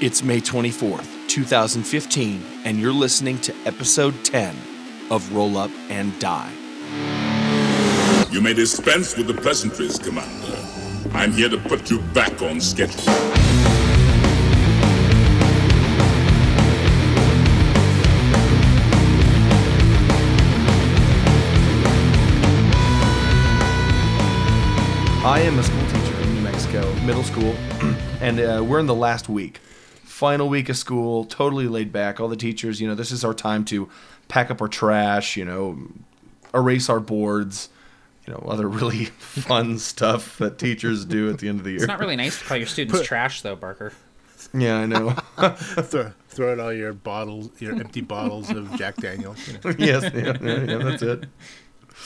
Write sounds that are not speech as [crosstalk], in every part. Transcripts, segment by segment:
It's May 24th, 2015, and you're listening to episode 10 of Roll Up and Die. You may dispense with the pleasantries, Commander. I'm here to put you back on schedule. I am a school teacher in New Mexico, middle school, [clears throat] and uh, we're in the last week. Final week of school, totally laid back. All the teachers, you know, this is our time to pack up our trash, you know, erase our boards, you know, other really [laughs] fun stuff that teachers do at the end of the year. It's not really nice to call your students trash, though, Barker. Yeah, I know. [laughs] throw, throw out all your bottles, your empty bottles of Jack Daniels. You know. [laughs] yes, yeah, yeah, yeah, that's it.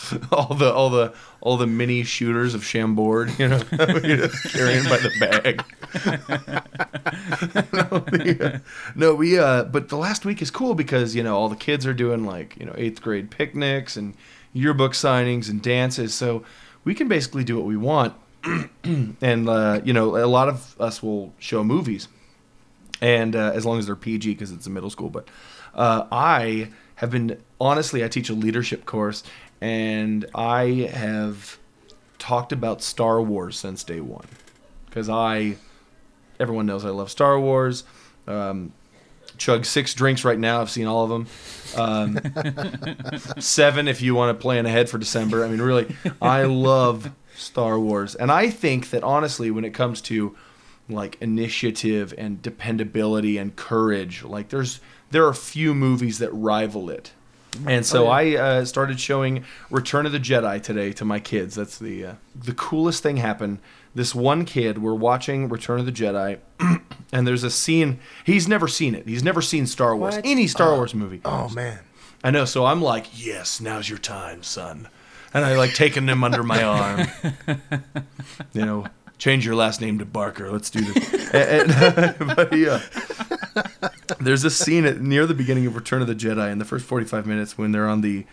[laughs] All the all the all the mini shooters of Chambord, you know, [laughs] carrying by the bag. [laughs] no, the, uh, no, we uh, but the last week is cool because you know all the kids are doing like you know eighth grade picnics and yearbook signings and dances, so we can basically do what we want, [clears throat] and uh, you know a lot of us will show movies, and uh, as long as they're PG because it's a middle school, but uh, I have been honestly I teach a leadership course and I have talked about Star Wars since day one because I everyone knows I love Star Wars. Um, chug six drinks right now. I've seen all of them. Um, [laughs] seven if you want to plan ahead for December. I mean, really, I love Star Wars, and I think that honestly, when it comes to like initiative and dependability and courage, like there's there are few movies that rival it. And so Oh, yeah. I uh, started showing Return of the Jedi today to my kids. That's the uh, the coolest thing happened. This one kid, we're watching Return of the Jedi, [clears throat] and there's a scene. He's never seen it. He's never seen Star Wars, What? any Star Wars movie. Oh man, I know. So I'm like, yes, now's your time, son. And I like taking him under my arm. [laughs] You know, change your last name to Barker. Let's do this. And- and- but yeah, there's a scene at, near the beginning of Return of the Jedi in the first 45 minutes when they're on the,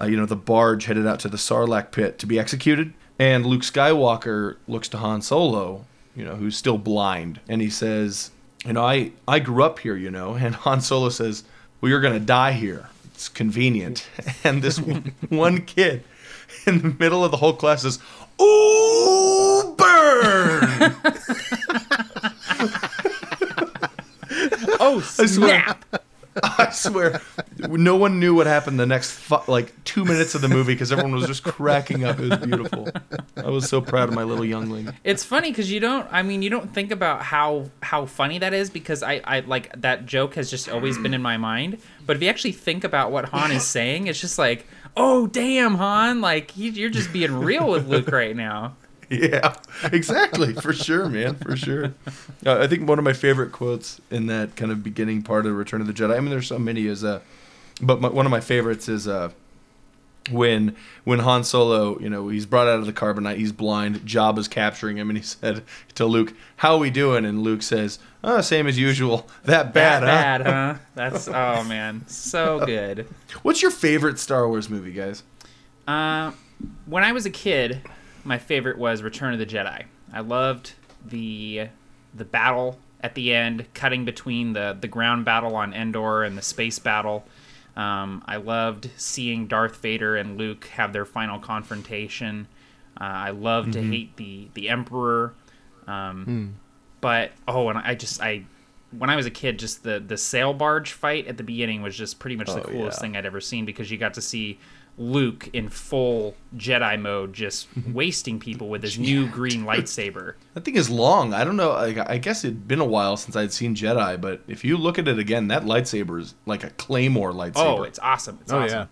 uh, you know, the barge headed out to the Sarlacc pit to be executed, and Luke Skywalker looks to Han Solo, you know, who's still blind, and he says, you know, I I grew up here, you know, and Han Solo says, well, you're gonna die here. It's convenient, [laughs] and this one- kid in the middle of the whole class says, "Ooh, burn!" [laughs] Oh, swear. snap! [laughs] I swear, no one knew what happened the next fu- like two minutes of the movie because everyone was just cracking up. It was beautiful. I was so proud of my little youngling. It's funny because you don't. I mean, you don't think about how how funny that is because I I like that joke has just always been in my mind. But if you actually think about what Han is saying, it's just like, oh damn, Han! Like you, you're just being real with Luke right now. [laughs] Yeah, exactly, for sure, man, for sure. Uh, I think one of my favorite quotes in that kind of beginning part of Return of the Jedi. I mean, there's so many. Is uh, but my, one of my favorites is uh, when when Han Solo, you know, he's brought out of the carbonite, he's blind. Jabba's capturing him, and he said [laughs] to Luke, "How are we doing?" And Luke says, "Oh, same as usual. [laughs] That bad, That huh?" bad, huh? That's oh man, so good. What's your favorite Star Wars movie, guys? Uh, when I was a kid, my favorite was Return of the Jedi. I loved the the battle at the end, cutting between the the ground battle on Endor and the space battle. Um, I loved seeing Darth Vader and Luke have their final confrontation. Uh, I loved to hate the the Emperor. Um, But oh, and I just I when I was a kid, just the the sail barge fight at the beginning was just pretty much the Oh, coolest yeah. thing I'd ever seen because you got to see Luke in full Jedi mode, just [laughs] wasting people with his new green lightsaber. That thing is long. I don't know. Like, I guess it'd been a while since I'd seen Jedi, but if you look at it again, that lightsaber is like a claymore lightsaber. Oh, it's awesome! It's oh awesome.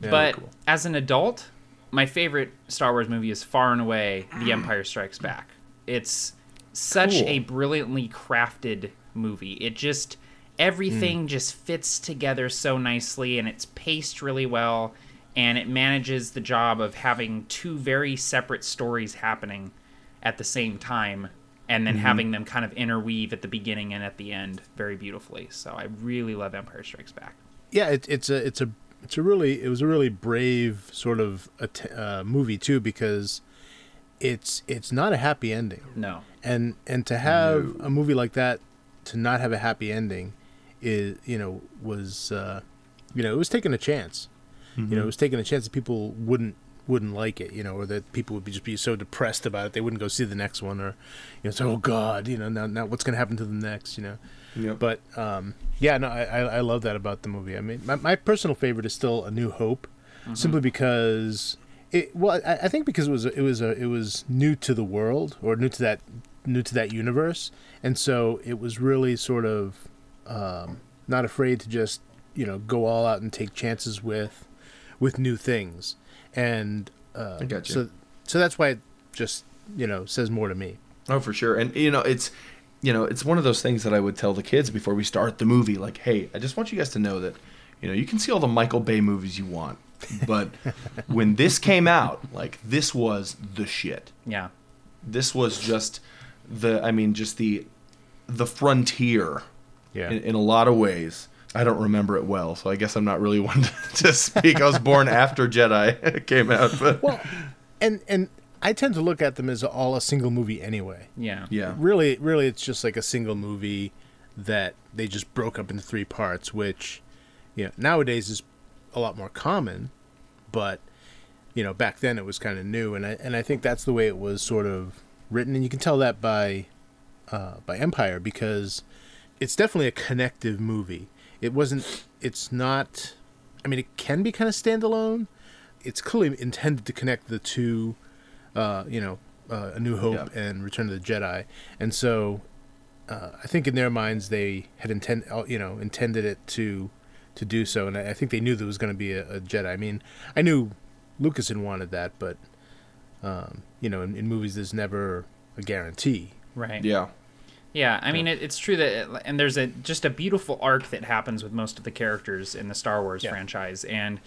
yeah. but cool. as an adult, my favorite Star Wars movie is far and away The Empire Strikes Back. It's such Cool. a brilliantly crafted movie. It just everything hmm. just fits together so nicely and it's paced really well and it manages the job of having two very separate stories happening at the same time and then having them kind of interweave at the beginning and at the end very beautifully. So I really love Empire Strikes Back. yeah, it, it's a it's a it's a really it was a really brave sort of att- uh, movie too because it's it's not a happy ending No. and and to have a movie like that to not have a happy ending is you know was uh, you know it was taking a chance. You know, it was taking a chance that people wouldn't wouldn't like it, you know, or that people would be just be so depressed about it they wouldn't go see the next one, or you know, say, oh God, you know, now now what's going to happen to them next, you know. Yep. But um, yeah, no, I, I love that about the movie. I mean, my, my personal favorite is still A New Hope, simply because it. Well, I, I think because it was it was a it was new to the world or new to that new to that universe, and so it was really sort of um, not afraid to just you know go all out and take chances with with new things, and uh, I got you. so so that's why it just you know says more to me. Oh, for sure. And you know, it's you know, it's one of those things that I would tell the kids before we start the movie. Like, hey, I just want you guys to know that you know you can see all the Michael Bay movies you want, but [laughs] when this came out, like this was the shit. Yeah. This was just the, I mean, just the the frontier Yeah. in, in a lot of ways. I don't remember it well, so I guess I'm not really [laughs] one to, to speak. I was born after Jedi [laughs] came out, but well, and and I tend to look at them as all a single movie anyway. Yeah. yeah, Really, really, it's just like a single movie that they just broke up into three parts, which you know nowadays is a lot more common, but you know back then it was kind of new, and I and I think that's the way it was sort of written, and you can tell that by uh, by Empire because it's definitely a connective movie. It wasn't. It's not. I mean, it can be kind of standalone. It's clearly intended to connect the two. Uh, you know, uh, A New Hope Yeah. and Return of the Jedi, and so uh, I think in their minds they had intend, uh, you know, intended it to to do so, and I, I think they knew there was going to be a, a Jedi. I mean, I knew Lucas had wanted that, but um, you know, in, in movies there's never a guarantee. Right. yeah, Yeah, I mean, it, it's true that, it, and there's a just a beautiful arc that happens with most of the characters in the Star Wars Yeah. franchise, and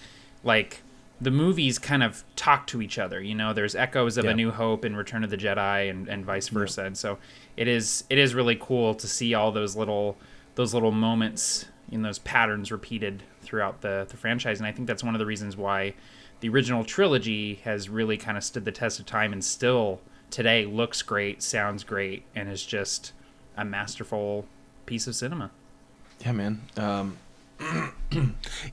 like the movies kind of talk to each other. You know, there's echoes of Yeah. A New Hope and Return of the Jedi, and, and vice versa. And so it is it is really cool to see all those little those little moments in those patterns repeated throughout the the franchise. And I think that's one of the reasons why the original trilogy has really kind of stood the test of time and still today looks great, sounds great, and is just a masterful piece of cinema. yeah, man. Um, [clears throat]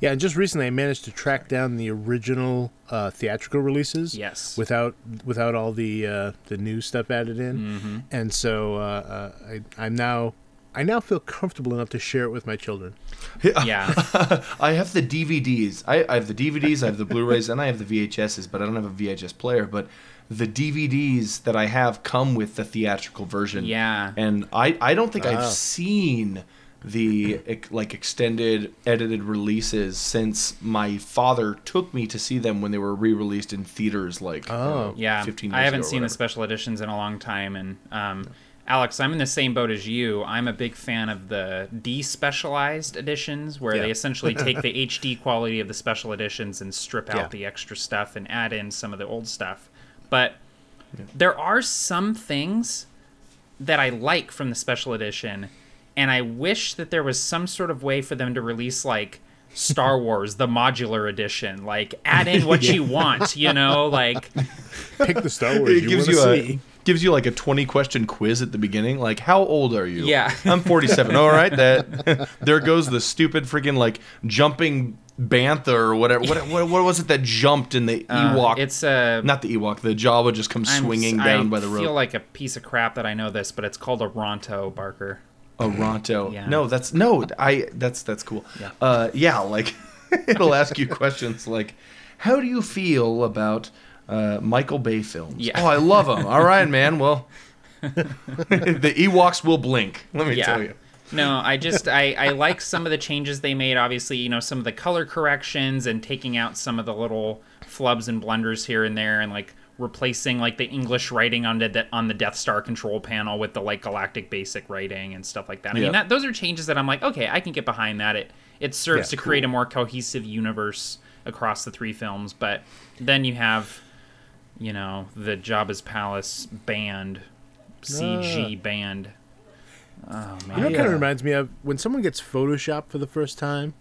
Yeah, and just recently I managed to track down the original uh, theatrical releases. Yes. Without without all the uh, the new stuff added in, Mm-hmm. and so uh, uh, I I'm now I now feel comfortable enough to share it with my children. Yeah. [laughs] I have the DVDs. I, I have the DVDs, I have the Blu-rays, and I have the VHSs, but I don't have a VHS player. But the DVDs that I have come with the theatrical version. Yeah. And I, I don't think Wow. I've seen the like extended edited releases since my father took me to see them when they were re-released in theaters like I don't Oh. know, Yeah, 15 years I haven't ago seen the special editions in a long time, and um, Alex, I'm in the same boat as you. I'm a big fan of the despecialized editions, where Yeah. they essentially take the [laughs] HD quality of the special editions and strip out Yeah. the extra stuff and add in some of the old stuff. But there are some things that I like from the special edition, and I wish that there was some sort of way for them to release like Star [laughs] Wars, the modular edition. Like add in [laughs] what you want, you know, like Pick the Star Wars it you gives want you to a see. Gives you like a 20 question quiz at the beginning like how old are you Yeah. [laughs] i'm 47 all right that [laughs] there goes the stupid freaking like jumping bantha or whatever what, what, what was it that jumped in the uh, ewok it's a not the ewok the jawa just comes I'm- swinging I down by the rope. I feel like a piece of crap that I know this, but it's called a Ronto Barker. a ronto Yeah. no that's no i that's that's cool Yeah. uh yeah like [laughs] it'll ask you questions like how do you feel about uh, Michael Bay films. Yeah. Oh, I love them. All right, man. Well, [laughs] the Ewoks will blink. Let me Yeah. tell you. No, I just I, I like some of the changes they made. Obviously, you know, some of the color corrections and taking out some of the little flubs and blunders here and there, and like replacing like the English writing on the on the Death Star control panel with the like Galactic Basic writing and stuff like that. I Yeah. mean, that those are changes that I'm like, okay, I can get behind that. It it serves Yeah, to create a more cohesive universe across the three films, but then you have, you know, the Jabba's Palace band, CG uh. band. Oh man. You know, what kind of reminds me of when someone gets Photoshopped for the first time.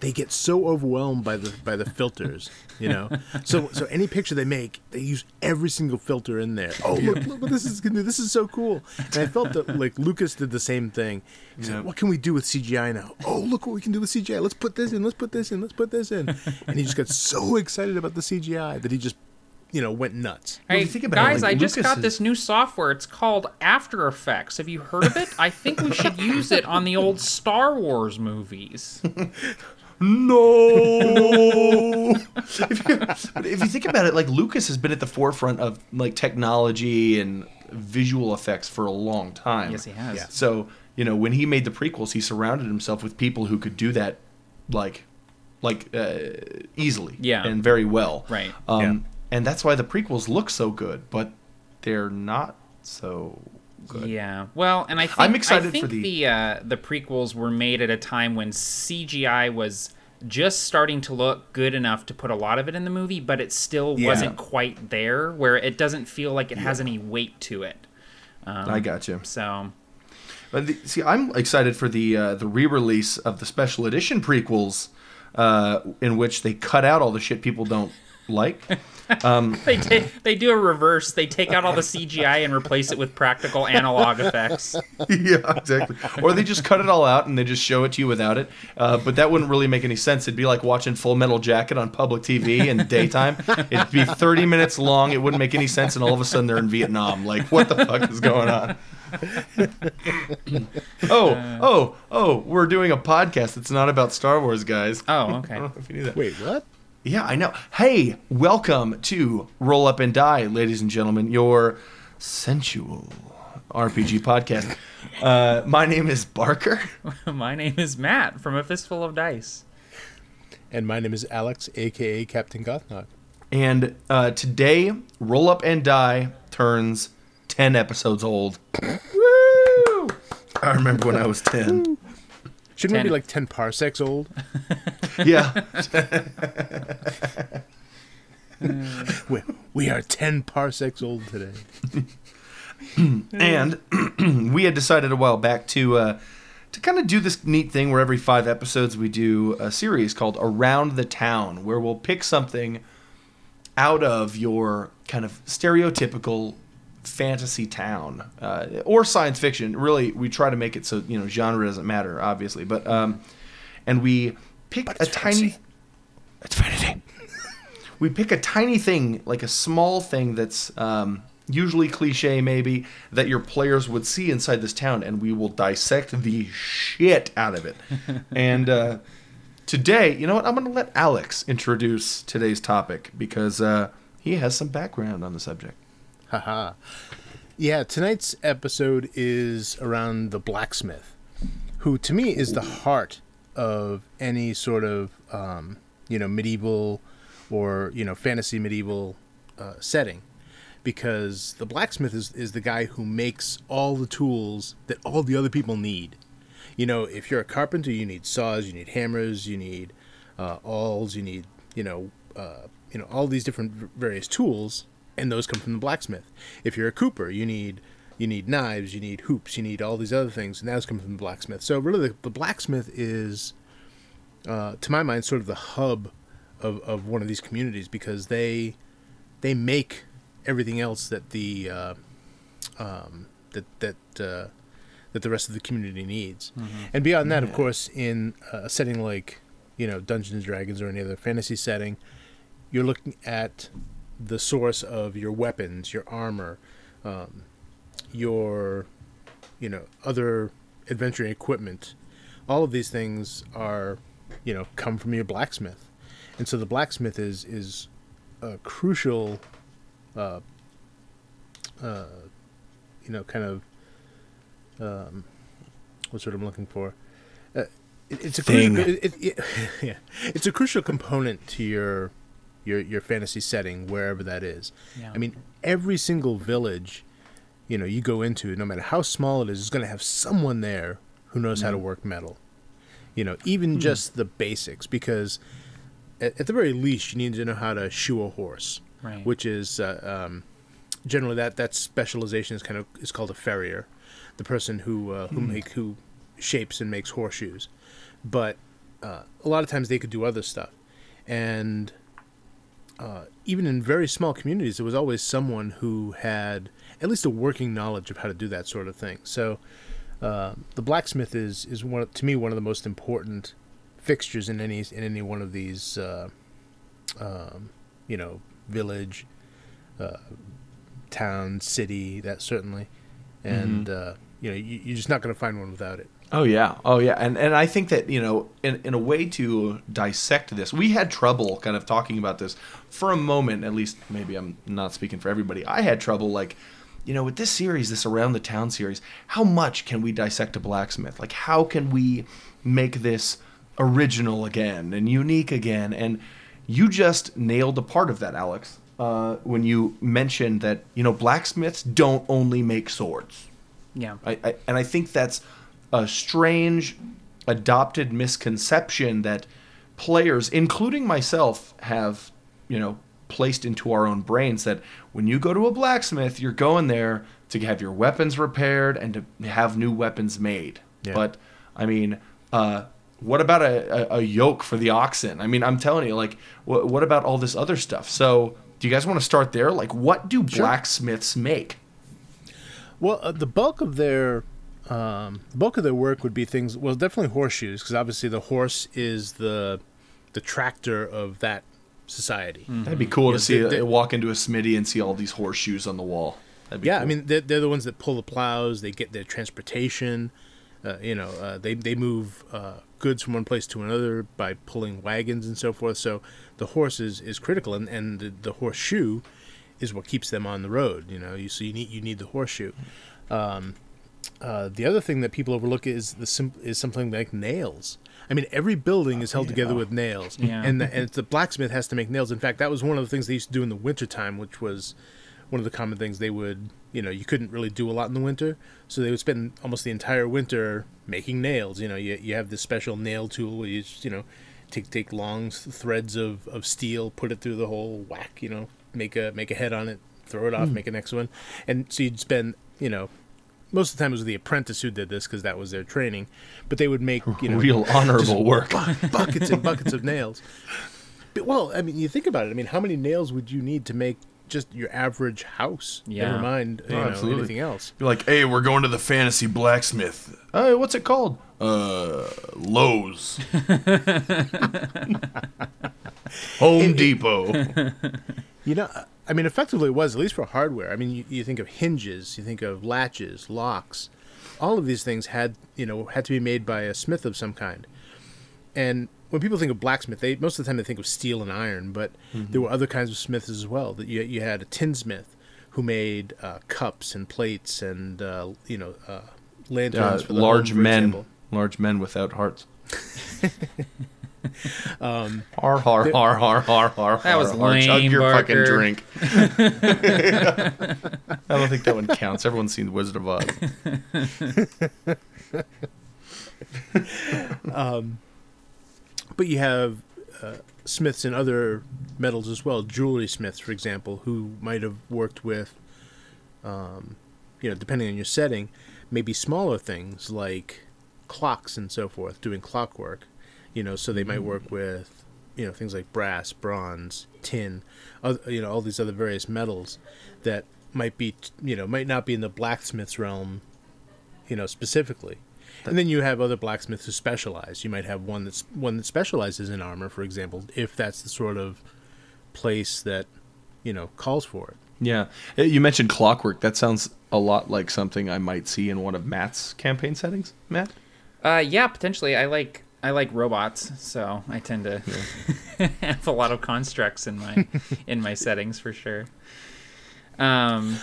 they get so overwhelmed by the by the filters, you know. [laughs] So so any picture they make, they use every single filter in there. Oh look, look what this is gonna do. This is so cool. And I felt that like Lucas did the same thing. He said, Yep. "What can we do with CGI now? Oh look what we can do with CGI. Let's put this in. Let's put this in. Let's put this in." And he just got so excited about the CGI that he just, you know, went nuts. Well, Hey, you think about it, guys, like, I just got is- this new software. It's called After Effects. Have you heard of it? I think we should use it on the old Star Wars movies. [laughs] No. [laughs] if, you, but if you think about it, like Lucas has been at the forefront of like technology and visual effects for a long time. Yes, he has. Yeah. So you know, when he made the prequels, he surrounded himself with people who could do that, like, like uh, easily, Yeah. and very well, Right. Um, Yeah. And that's why the prequels look so good, but they're not so good. Yeah. Well, and I think I'm excited I think for the- the uh, the prequels were made at a time when CGI was just starting to look good enough to put a lot of it in the movie, but it still Yeah. wasn't quite there where it doesn't feel like it has any weight to it. Um, I got you. So But the, see, I'm excited for the uh, the re-release of the special edition prequels, uh, in which they cut out all the shit people don't like. [laughs] [laughs] they ta- they do a reverse. They take out all the CGI and replace it with practical analog effects. [laughs] yeah, exactly. Or they just cut it all out and they just show it to you without it. Uh, but that wouldn't really make any sense. It'd be like watching Full Metal Jacket on public TV in daytime. It'd be 30 minutes long. It wouldn't make any sense, and all of a sudden they're in Vietnam. Like, what the fuck is going on? [laughs] oh, oh, oh! We're doing a podcast. It's not about Star Wars, guys. Oh, I don't okay. know if you knew that. Wait, what? Yeah, I know. Hey, welcome to Roll Up and Die, ladies and gentlemen, your sensual RPG podcast. Uh, my name is Barker. [laughs] My name is Matt from A Fistful of Dice. And my name is Alex, aka Captain Gothnog. And uh, today, Roll Up and Die turns 10 episodes old. [laughs] Woo! I remember when I was 10. Shouldn't we be like ten parsecs old? [laughs] Yeah. [laughs] we, we are ten parsecs old today. [laughs] and [clears throat] we had decided a while back to uh, to kind of do this neat thing where every five episodes we do a series called Around the Town, where we'll pick something out of your kind of stereotypical fantasy town uh, or science fiction. Really, we try to make it so you know genre doesn't matter, obviously, but um, and we pick a tiny. It's [laughs] we pick a tiny thing, like a small thing that's um, usually cliche, maybe that your players would see inside this town, and we will dissect the shit out of it. [laughs] and uh, today, you know what? I'm going to let Alex introduce today's topic because uh, he has some background on the subject. Haha. Yeah, tonight's episode is around the blacksmith, who to me is the heart of any sort of um, you know medieval or you know fantasy medieval uh, setting, because the blacksmith is is the guy who makes all the tools that all the other people need. You know, if you're a carpenter, you need saws, you need hammers, you need uh, awls, you need you know uh, you know all these different various tools, and those come from the blacksmith. If you're a cooper, you need you need knives, you need hoops, you need all these other things, and those come from the blacksmith. So really, the, the blacksmith is, uh, to my mind, sort of the hub of, of one of these communities because they they make everything else that the uh, um, that that uh, that the rest of the community needs. And beyond that, of course, in a setting like you know Dungeons and Dragons or any other fantasy setting, you're looking at the source of your weapons, your armor, um, your you know other adventuring equipment. All of these things are you know come from your blacksmith, and so the blacksmith is is a crucial, uh, uh, you know, kind of um, what's what I'm looking for. Uh, it, it's a Thing. crucial, it, it, it- yeah, [laughs] it's a crucial component to your your your fantasy setting wherever that is. Yeah. I mean, every single village, you know, you go into, no matter how small it is, is going to have someone there who knows how to work metal. You know, even just the basics, because at, at the very least, you need to know how to shoe a horse, Right. which is uh, um, generally that that specialization is kind of is called a farrier, the person who uh, who make who shapes and makes horseshoes. But uh, a lot of times they could do other stuff, and uh, even in very small communities, there was always someone who had at least a working knowledge of how to do that sort of thing. So, uh, the blacksmith is is one to me one of the most important fixtures in any in any one of these, uh, um, you know, village, uh, town, city. That certainly, and uh, you know, you, you're just not going to find one without it. Oh yeah, oh yeah, and and I think that you know, in in a way to dissect this, we had trouble kind of talking about this for a moment. At least, maybe I'm not speaking for everybody. I had trouble like, you know, with this series, this around the town series. How much can we dissect a blacksmith? Like, how can we make this original again and unique again? And you just nailed a part of that, Alex, uh, when you mentioned that you know blacksmiths don't only make swords. Yeah. I, I, and I think that's a strange adopted misconception that players, including myself, have, you know, placed into our own brains that when you go to a blacksmith, you're going there to have your weapons repaired and to have new weapons made. Yeah. But I mean, uh, what about a, a, a yoke for the oxen? I mean, I'm telling you, like, what, what about all this other stuff? So, do you guys want to start there? Like, what do blacksmiths make? Well, uh, the bulk of their um, the bulk of their work would be things. Well, definitely horseshoes, because obviously the horse is the the tractor of that society. That'd be cool to Yes, see they- they- walk into a smitty and see all these horseshoes on the wall. That'd be Yeah, cool. I mean they're, they're the ones that pull the plows. They get their transportation. Uh, you know, uh, they they move uh, goods from one place to another by pulling wagons and so forth. So the horse is, is critical, and, and the, the horseshoe is what keeps them on the road. You know, you so you need you need the horseshoe. Um, uh, the other thing that people overlook is the sim- is something like nails. I mean, every building is held together with nails, Yeah. and the, and the blacksmith has to make nails. In fact, that was one of the things they used to do in the wintertime, which was one of the common things they would, you know, you couldn't really do a lot in the winter, so they would spend almost the entire winter making nails. You know, you, you have this special nail tool where you just, you know, take take long threads of, of steel, put it through the hole, whack, you know, make a make a head on it, throw it off, make a next one, and so you'd spend, you know, most of the time it was the apprentice who did this because that was their training, but they would make you know real honorable work. buckets and buckets of nails. But, well, I mean, you think about it. I mean, how many nails would you need to make just your average house? Yeah. Never mind, you know, absolutely. anything else. You're like, hey, we're going to the fantasy blacksmith. Hey, what's it called? Uh, Lowe's. [laughs] Home Depot. [laughs] You know, I mean, effectively it was at least for hardware. I mean, you, you think of hinges, you think of latches, locks. All of these things had, you know, had to be made by a smith of some kind. And when people think of blacksmith, they most of the time they think of steel and iron, but there were other kinds of smiths as well. That you you had a tinsmith who made uh, cups and plates and uh, you know uh, lanterns Uh, for the large home, men. Large men without hearts. [laughs] [laughs] um, har har har har har har. That was har, har. Chug lame, your fucking drink. [laughs] I don't think that one counts. Everyone's seen The Wizard of Oz. [laughs] But you have uh, smiths and other metals as well. Jewelry smiths, for example, who might have worked with, um, you know, depending on your setting, maybe smaller things like clocks and so forth, doing clockwork. You know, so they might work with, you know, things like brass, bronze, tin, oth- you know, all these other various metals that might be, you know, might not be in the blacksmith's realm, you know, specifically. And then you have other blacksmiths who specialize. You might have one that's one that specializes in armor, for example, if that's the sort of place that you know calls for it. Yeah. Uh, You mentioned clockwork. That sounds a lot like something I might see in one of Matt's campaign settings. Matt? Uh, yeah, potentially. I like I like robots, so I tend to [laughs] have a lot of constructs in my in my settings for sure. Um,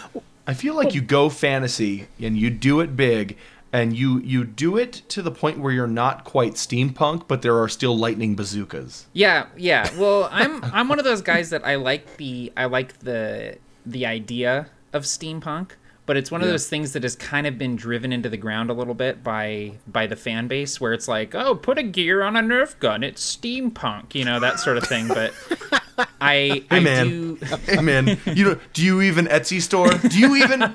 I feel like you go fantasy and you do it big and you you do it to the point where you're not quite steampunk, but there are still lightning bazookas. yeah, yeah. Well, I'm I'm one of those guys that I like the I like the the idea of steampunk, but it's one of Yeah. those things that has kind of been driven into the ground a little bit by by the fan base, where it's like, oh, put a gear on a Nerf gun, it's steampunk, you know, that sort of thing. But I [laughs] Hey I man, do. [laughs] hey man, you know, do you even Etsy store? Do you even? [laughs]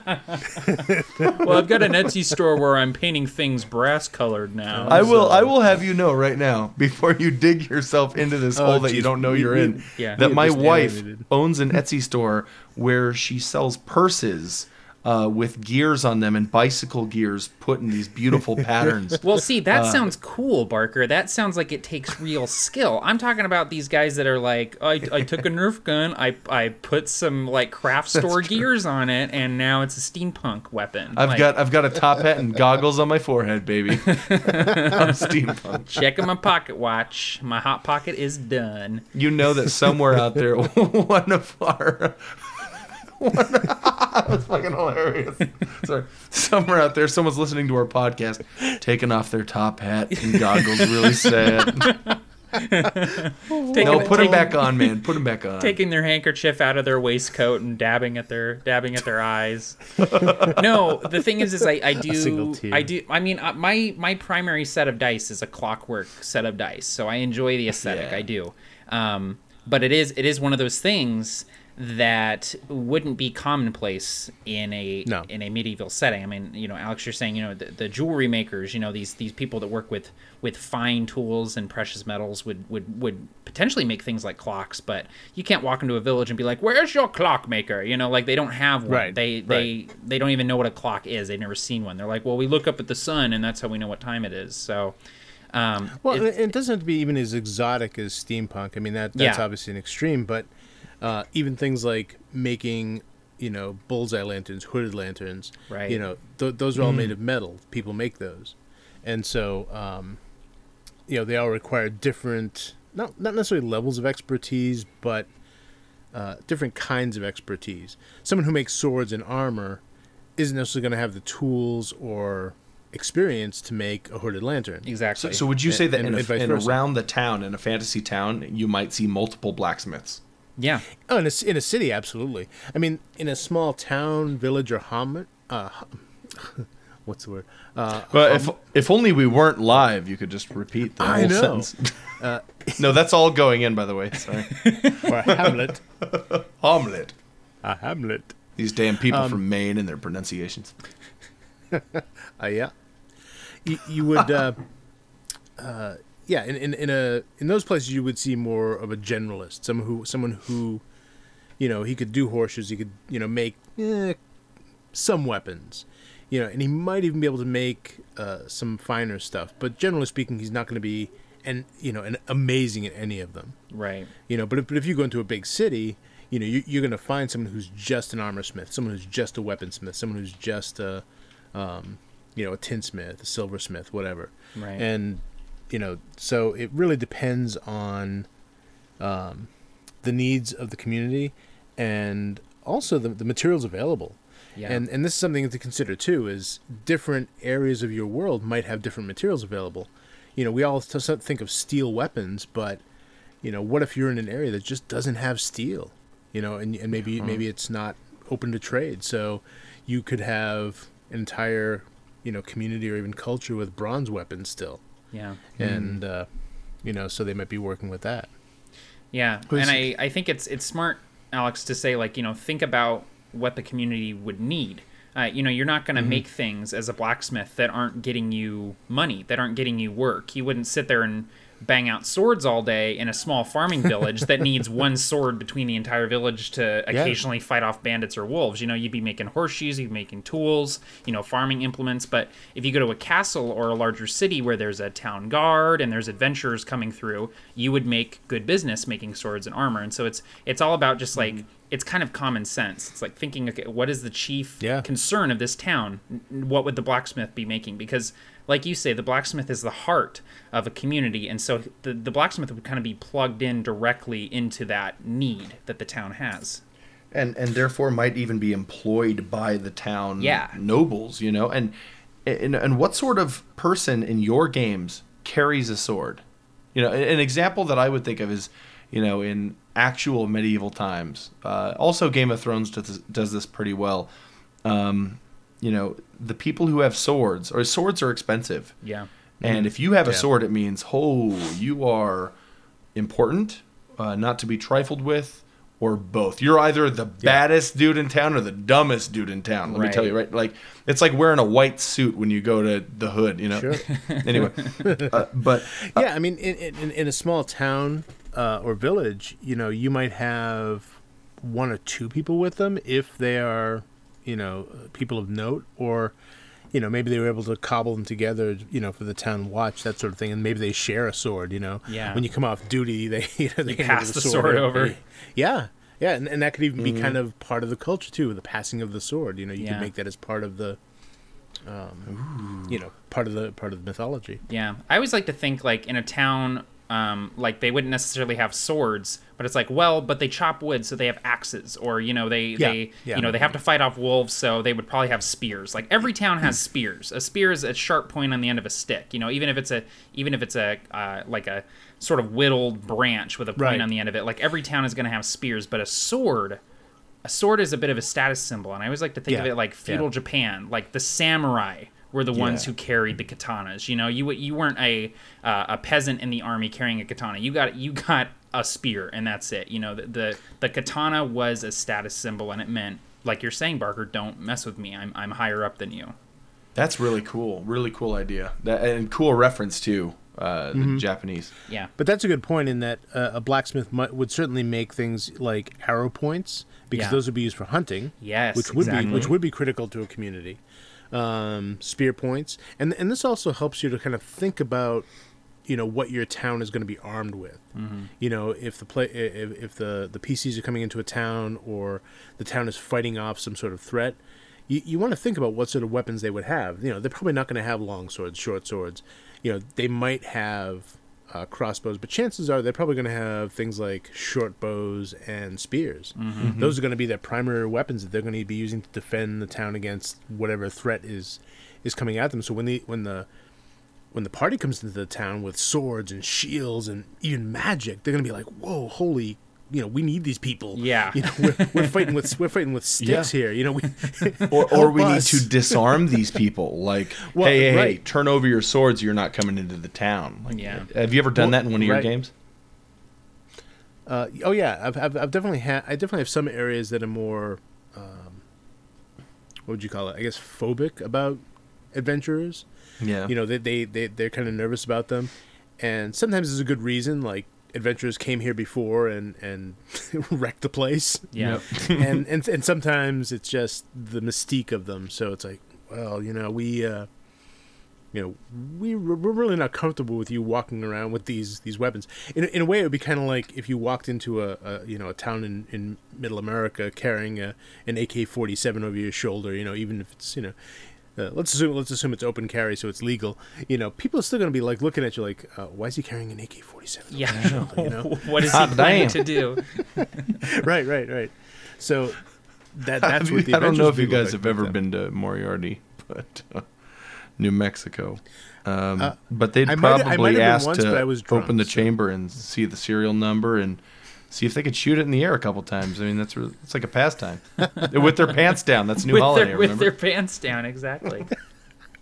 Well, I've got an Etsy store where I'm painting things brass colored now. I will. I will have you know right now before you dig yourself into this Oh, hole that you don't know you're in. Yeah. That my wife owns an Etsy store where she sells purses uh, with gears on them and bicycle gears put in these beautiful [laughs] patterns. Well, see, Uh, that sounds cool, Barker. That sounds like it takes real skill. I'm talking about these guys that are like, I, I took a Nerf gun, I, I put some like craft store gears on it, and now it's a steampunk weapon. I've Like, got I've got a top hat and goggles on my forehead, baby. [laughs] I'm steampunk. checking my pocket watch. My hot pocket is done. You know that somewhere out there, [laughs] one of our. [laughs] One, that was fucking hilarious. Sorry. Somewhere out there, someone's listening to our podcast, taking off their top hat and goggles, really sad. No, put them back on, man. Put them back on. taking their handkerchief out of their waistcoat and dabbing at their dabbing at their eyes. no, the thing is, is I, I [laughs] do. I do I mean uh, my my primary set of dice is a clockwork set of dice, so I enjoy the aesthetic. Yeah. I do, um, but it is it is one of those things that wouldn't be commonplace in a No. in a medieval setting. I mean, you know, Alex, you're saying, you know, the, the jewelry makers, you know, these these people that work with with fine tools and precious metals would would would potentially make things like clocks, but you can't walk into a village and be like, "Where's your clock maker?" You know, like they don't have one. Right, They they they don't even know what a clock is. They've never seen one. They're like, "Well, we look up at the sun and that's how we know what time it is." So, um, Well, it- it doesn't have to be even as exotic as steampunk. I mean, that that's Yeah. obviously an extreme, but uh, even things like making, you know, bullseye lanterns, hooded lanterns, Right. You know, th- those are all made of metal. People make those, and so, um, you know, they all require different, not not necessarily levels of expertise, but uh, different kinds of expertise. Someone who makes swords and armor isn't necessarily going to have the tools or experience to make a hooded lantern. exactly. So, so would you say that And- in, a, in around the town, in a fantasy town, you might see multiple blacksmiths? Yeah, Oh, in a, c- in a city, absolutely. I mean, in a small town, village, or hamlet, uh, [laughs] what's the word? Uh, But if if only we weren't live, you could just repeat the I whole know. sentence. [laughs] no, that's all going in, by the way. Sorry. [laughs] or a hamlet, Omelet. a hamlet. These damn people Um, from Maine and their pronunciations. Uh, yeah. You, you would, uh, uh, yeah. In, in in a in those places, you would see more of a generalist, someone who someone who, you know, he could do horseshoes. He could, you know, make eh, some weapons, you know, and he might even be able to make uh, some finer stuff. But generally speaking, he's not going to be and you know, an amazing at any of them. right. You know, but if, but if you go into a big city, you know, you, you're going to find someone who's just an armor smith, someone who's just a weaponsmith, someone who's just a, um, you know, a tinsmith, a silversmith, whatever. Right. And you know, so it really depends on um, the needs of the community and also the, the materials available. Yeah. And and this is something to consider too. Is different areas of your world might have different materials available. You know, we all t- think of steel weapons, but you know, what if you're in an area that just doesn't have steel? You know, and and maybe maybe it's not open to trade. So you could have an entire you know community or even culture with bronze weapons still, yeah. and uh, you know, so they might be working with that. Yeah, Who's- and I, I think it's it's smart, Alex, to say like you know think about what the community would need. Uh, you know, you're not going to make things as a blacksmith that aren't getting you money, that aren't getting you work. You wouldn't sit there and bang out swords all day in a small farming village that needs [laughs] one sword between the entire village to occasionally fight off bandits or wolves. You know, you'd be making horseshoes, you'd be making tools, you know, farming implements. But if you go to a castle or a larger city where there's a town guard and there's adventurers coming through, you would make good business making swords and armor. And so it's it's all about just like mm-hmm. it's kind of common sense. It's like thinking, okay, what is the chief Yeah. concern of this town? What would the blacksmith be making? Because, like you say, the blacksmith is the heart of a community, and so the the blacksmith would kind of be plugged in directly into that need that the town has. and and therefore might even be employed by the town Yeah. nobles you know and and, and what sort of person in your games carries a sword you know an example that i would think of is you know in actual medieval times uh, also game of thrones does this, does this pretty well um, you know the people who have swords or swords are expensive Yeah. and if you have a Yeah. sword, it means, oh, you are important. uh, not to be trifled with, or both. You're either the baddest dude in town or the dumbest dude in town. Let me tell you, right? Like it's like wearing a white suit when you go to the hood. You know. Sure. [laughs] anyway, uh, but yeah, I mean, in, in, in a small town uh, or village, you know, you might have one or two people with them if they are, you know, people of note, or, you know, maybe they were able to cobble them together, you know, for the town watch, that sort of thing, and maybe they share a sword, you know. Yeah. When you come off duty, they [laughs] you, know, they You pass over the sword over. Yeah. Yeah, and, and that could even be kind of part of the culture too, the passing of the sword. You know, you Yeah. could make that as part of the, um, you know, part of the part of the mythology. Yeah, I always like to think like in a town, um, like they wouldn't necessarily have swords, but it's like, well, but they chop wood, so they have axes, or you know, they Yeah, they yeah. you know they have to fight off wolves, so they would probably have spears. Like every town has spears. A spear is a sharp point on the end of a stick. You know, even if it's a even if it's a uh, like a sort of whittled branch with a point Right. on the end of it. Like every town is going to have spears, but a sword. A sword is a bit of a status symbol, and I always like to think of it like feudal yeah. Japan, like the samurai were the ones Yeah. who carried the katanas. You know, you you weren't a uh, a peasant in the army carrying a katana. You got you got a spear, and that's it. You know, the, the the katana was a status symbol, and it meant, like you're saying, Barker, don't mess with me. I'm I'm higher up than you. that's really cool. Really cool idea. That and cool reference too. Uh, the Japanese. Yeah, But that's a good point in that uh, a blacksmith might, would certainly make things like arrow points because Yeah. those would be used for hunting. Yes, which would exactly. be which would be critical to a community. Um, spear points, and and this also helps you to kind of think about, you know, what your town is going to be armed with. Mm-hmm. You know, if the play if, if the the PCs are coming into a town or the town is fighting off some sort of threat. You, you want to think about what sort of weapons they would have. You know, they're probably not going to have long swords, short swords. You know, they might have uh, crossbows, but chances are they're probably going to have things like short bows and spears. Mm-hmm. Mm-hmm. Mm-hmm. Those are going to be their primary weapons that they're going to be using to defend the town against whatever threat is is coming at them. So when the when the when the party comes into the town with swords and shields and even magic, they're going to be like, "Whoa, holy!" You know, we need these people. Yeah. you know, we're, we're fighting with we're fighting with sticks Yeah. here. You know, we [laughs] Or, or Help we need to disarm these [laughs] people. Like, Well, hey, hey, hey, turn over your swords. You're not coming into the town. Like, Yeah. Have you ever done Well, that in one of your games? Uh, oh yeah, I've, I've, I've definitely had. I definitely have some areas that are more, um, what would you call it? I guess phobic about adventurers. Yeah. You know, they they they they're kind of nervous about them, and sometimes there's a good reason. Like adventurers came here before and and [laughs] wrecked the place. yeah, [laughs] and, and and sometimes it's just the mystique of them. So it's like, well, you know, we, uh, you know, we we're really not comfortable with you walking around with these these weapons. In a- in a way, it would be kind of like if you walked into a, a you know a town in in Middle America carrying a an AK forty seven over your shoulder. You know, even if it's you know. Uh, let's assume let's assume it's open carry, so it's legal. You know, people are still going to be like looking at you like, uh, "Why is he carrying an AK forty seven? yeah. you know? [laughs] what is he Hot planning to do? [laughs] [laughs] right, right, right. So that that's what the I don't know if you guys like have ever back then. been to Moriarty, but uh, New Mexico. Um, but they'd I might- might probably ask once, to but I was drunk, open the so- chamber and see the serial number and see if they could shoot it in the air a couple times. I mean, that's re- it's like a pastime [laughs] with their pants down. That's New with Holiday. their with their pants down exactly [laughs]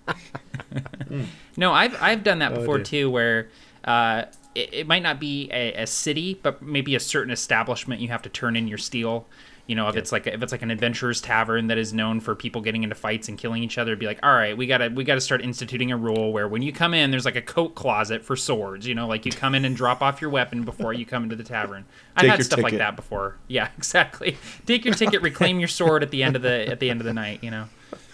[laughs] no i've i've done that before dear. too where uh it, it might not be a, a city but maybe a certain establishment you have to turn in your steel you know if it's like if it's like an adventurers tavern that is known for people getting into fights and killing each other it'd be like all right we gotta we gotta start instituting a rule where when you come in there's like a coat closet for swords you know like you come in and drop off your weapon before you come into the tavern. I've Take had stuff like that before. [laughs] Yeah exactly. Take your ticket reclaim your sword at the end of the at the end of the night you know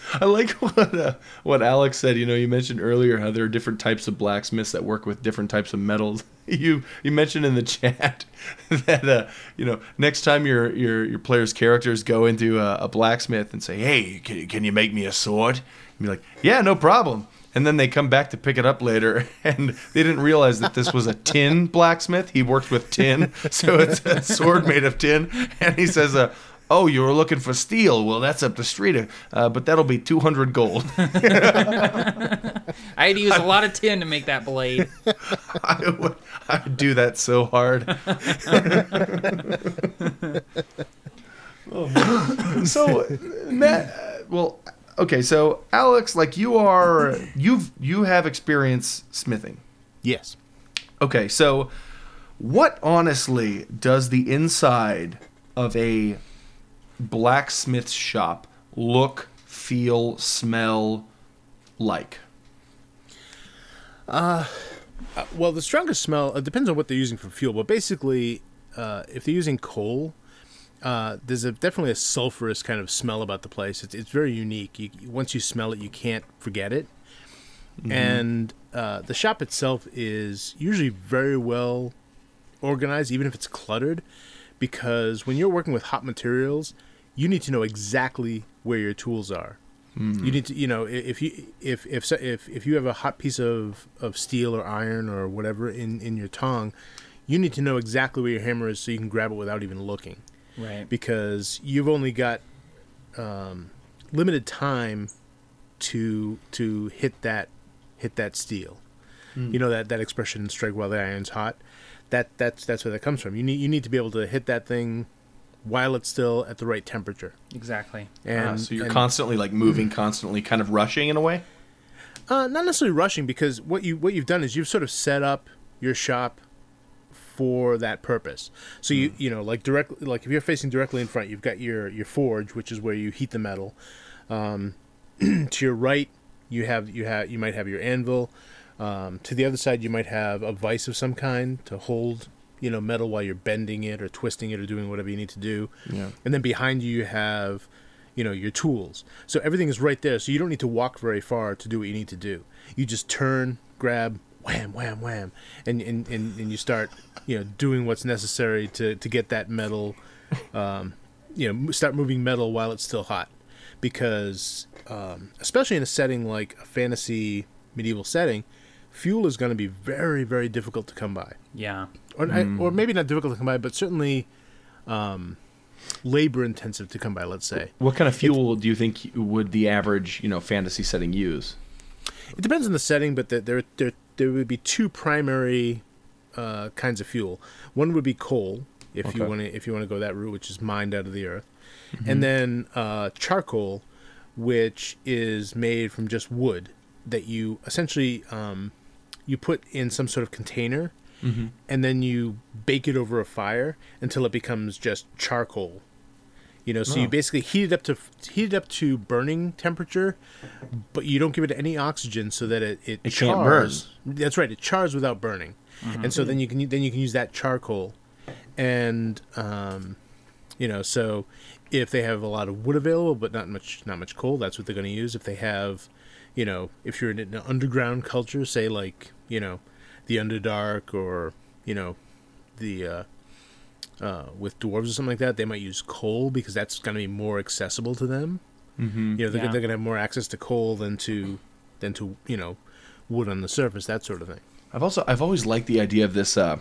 [laughs] I like what uh, what Alex said. You know, you mentioned earlier how there are different types of blacksmiths that work with different types of metals. [laughs] You you mentioned in the chat [laughs] that uh, you know next time your your your players' characters go into a, a blacksmith and say, "Hey, can, can you make me a sword?" And be like, "Yeah, no problem." And then they come back to pick it up later, and they didn't realize that this was a tin blacksmith. He worked with tin, so it's a sword made of tin. And he says, uh, "Oh, you were looking for steel? Well, that's up the street, uh, but that'll be two hundred gold." [laughs] [laughs] [laughs] I had to use a lot of tin to make that blade. I would, I would do that so hard. Oh, so, Matt, uh, well, okay. So, Alex, like you are, you've you have experience smithing. Yes. Okay, so What honestly does the inside of a blacksmith shop look, feel, smell like? Well, the strongest smell it depends on what they're using for fuel, but basically, uh, if they're using coal, uh, there's a, definitely a sulfurous kind of smell about the place. It's, it's very unique. You, once you smell it, you can't forget it. And uh, the shop itself is usually very well organized, even if it's cluttered, because when you're working with hot materials, you need to know exactly where your tools are. You need to, you know, if you if if if if you have a hot piece of, of steel or iron or whatever in in your tongue, you need to know exactly where your hammer is so you can grab it without even looking, Right. because you've only got um, limited time to to hit that hit that steel. You know that that expression "strike while the iron's hot." That that's that's where that comes from. You need you need to be able to hit that thing while it's still at the right temperature. Exactly. And Ah, so you're and- constantly like moving, constantly kind of rushing in a way. Uh, not necessarily rushing because what you what you've done is you've sort of set up your shop for that purpose. So you you know like directly like if you're facing directly in front, you've got your your forge, which is where you heat the metal. Um, [clears throat] to your right, you have you have you might have your anvil. Um, to the other side, you might have a vice of some kind to hold you know metal while you're bending it or twisting it or doing whatever you need to do. Yeah. And then behind you, you have you know your tools. So everything is right there. So you don't need to walk very far to do what you need to do. You just turn grab wham wham wham. And and, and, and you start you know doing what's necessary to to get that metal um, you know start moving metal while it's still hot. Because um, especially in a setting like a fantasy medieval setting fuel is going to be very very difficult to come by Yeah. or, I- or maybe not difficult to come by but certainly um, labor intensive to come by let's say What kind of fuel do you think would the average, you know, fantasy setting use? It depends on the setting, but the, there there there would be two primary uh, kinds of fuel. One would be coal, if you Okay. want to if you want to go that route, which is mined out of the earth, and then uh, charcoal, which is made from just wood that you essentially um, you put in some sort of container, and then you bake it over a fire until it becomes just charcoal. You know, so you Oh. basically heat it up to heat it up to burning temperature, but you don't give it any oxygen so that it it, It can't burn. chars. That's right. It chars without burning, and so then you can then you can use that charcoal, and um, you know, so if they have a lot of wood available but not much not much coal, that's what they're going to use. If they have, you know, if you're in an underground culture, say like you know, the Underdark or you know, the uh, uh, with dwarves or something like that, they might use coal because that's going to be more accessible to them. Mm-hmm. You know, they're, Yeah. they're going to have more access to coal than to than to you know wood on the surface, that sort of thing. I've also I've always liked the idea of this uh,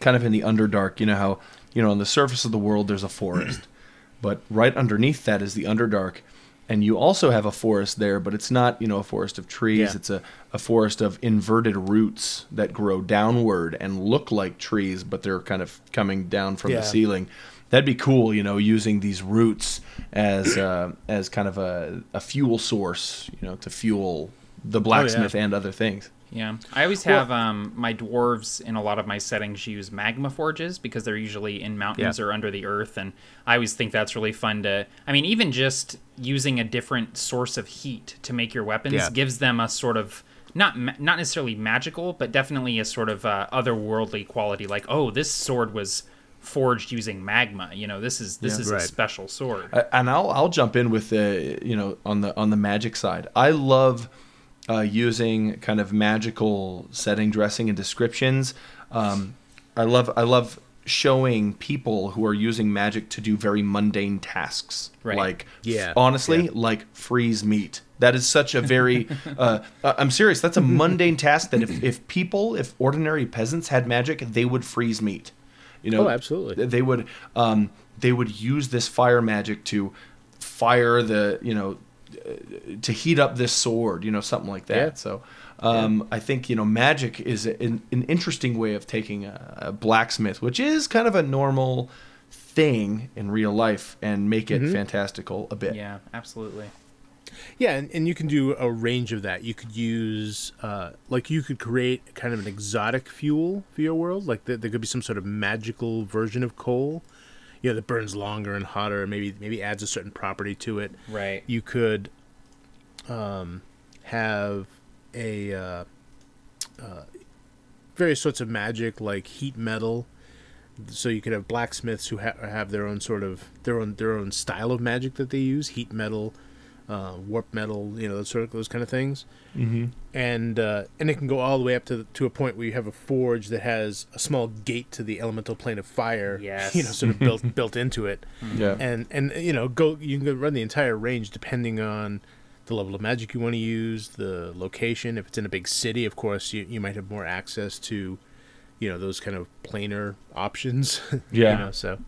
kind of in the underdark. You know how you know on the surface of the world there's a forest, [clears throat] but right underneath that is the underdark, and you also have a forest there, but it's not you know a forest of trees. Yeah. It's a, a forest of inverted roots that grow downward and look like trees, but they're kind of coming down from Yeah. the ceiling. That'd be cool, you know, using these roots as uh, as kind of a, a fuel source, you know, to fuel the blacksmith and other things. Yeah, I always have um, my dwarves in a lot of my settings use magma forges because they're usually in mountains Yeah. or under the earth, and I always think that's really fun to. I mean, even just using a different source of heat to make your weapons Yeah. gives them a sort of not ma- not necessarily magical, but definitely a sort of uh, otherworldly quality. Like, oh, this sword was forged using magma. You know, this is this Yeah. is a special sword. Uh, and I'll I'll jump in with the you know on the on the magic side. I love uh, using kind of magical setting dressing and descriptions. Um, I love I love showing people who are using magic to do very mundane tasks, Right. like Yeah, honestly, yeah. like freeze meat. That is such a very [laughs] uh, uh, I'm serious. That's a mundane task that if if people, if ordinary peasants had magic, they would freeze meat. You know, Oh, absolutely. they would um, they would use this fire magic to fire the you know to heat up this sword you know something like that Yeah. so um, i think you know magic is an, an interesting way of taking a, a blacksmith which is kind of a normal thing in real life and make it Mm-hmm. fantastical a bit Yeah, absolutely. Yeah, and, and you can do a range of that. You could use, uh, like, you could create kind of an exotic fuel for your world. Like, there, there could be some sort of magical version of coal, you know, that burns longer and hotter. Maybe maybe adds a certain property to it. Right. You could um, have a uh, uh, various sorts of magic, like heat metal. So you could have blacksmiths who ha- have their own sort of their own their own style of magic that they use, heat metal, uh, warp metal, you know, those sort of those kind of things. Mm-hmm. And uh, and it can go all the way up to to a point where you have a forge that has a small gate to the elemental plane of fire. Yes. You know, sort of built [laughs] built into it. Yeah. And and you know, go you can run the entire range depending on the level of magic you want to use, the location. If it's in a big city, of course, you you might have more access to, you know, those kind of planar options. [laughs] Yeah. You know, so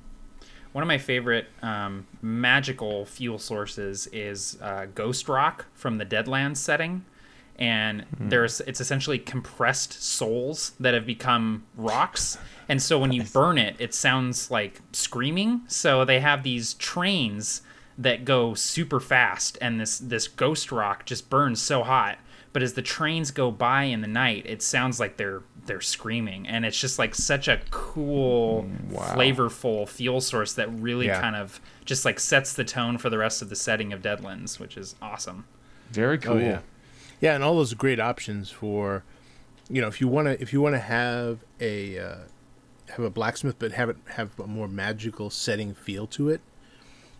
One of my favorite um, magical fuel sources is uh, Ghost Rock from the Deadlands setting, and there's it's essentially compressed souls that have become rocks, and so when you burn it, it sounds like screaming. So they have these trains that go super fast, and this this Ghost Rock just burns so hot. But as the trains go by in the night, it sounds like they're they're screaming, and it's just like such a cool, flavorful fuel source that really Yeah. kind of just like sets the tone for the rest of the setting of Deadlands, which is awesome. Very cool. Oh yeah, yeah, and all those great options for, you know, if you want to if you want to have a uh, have a blacksmith but have it have a more magical setting feel to it.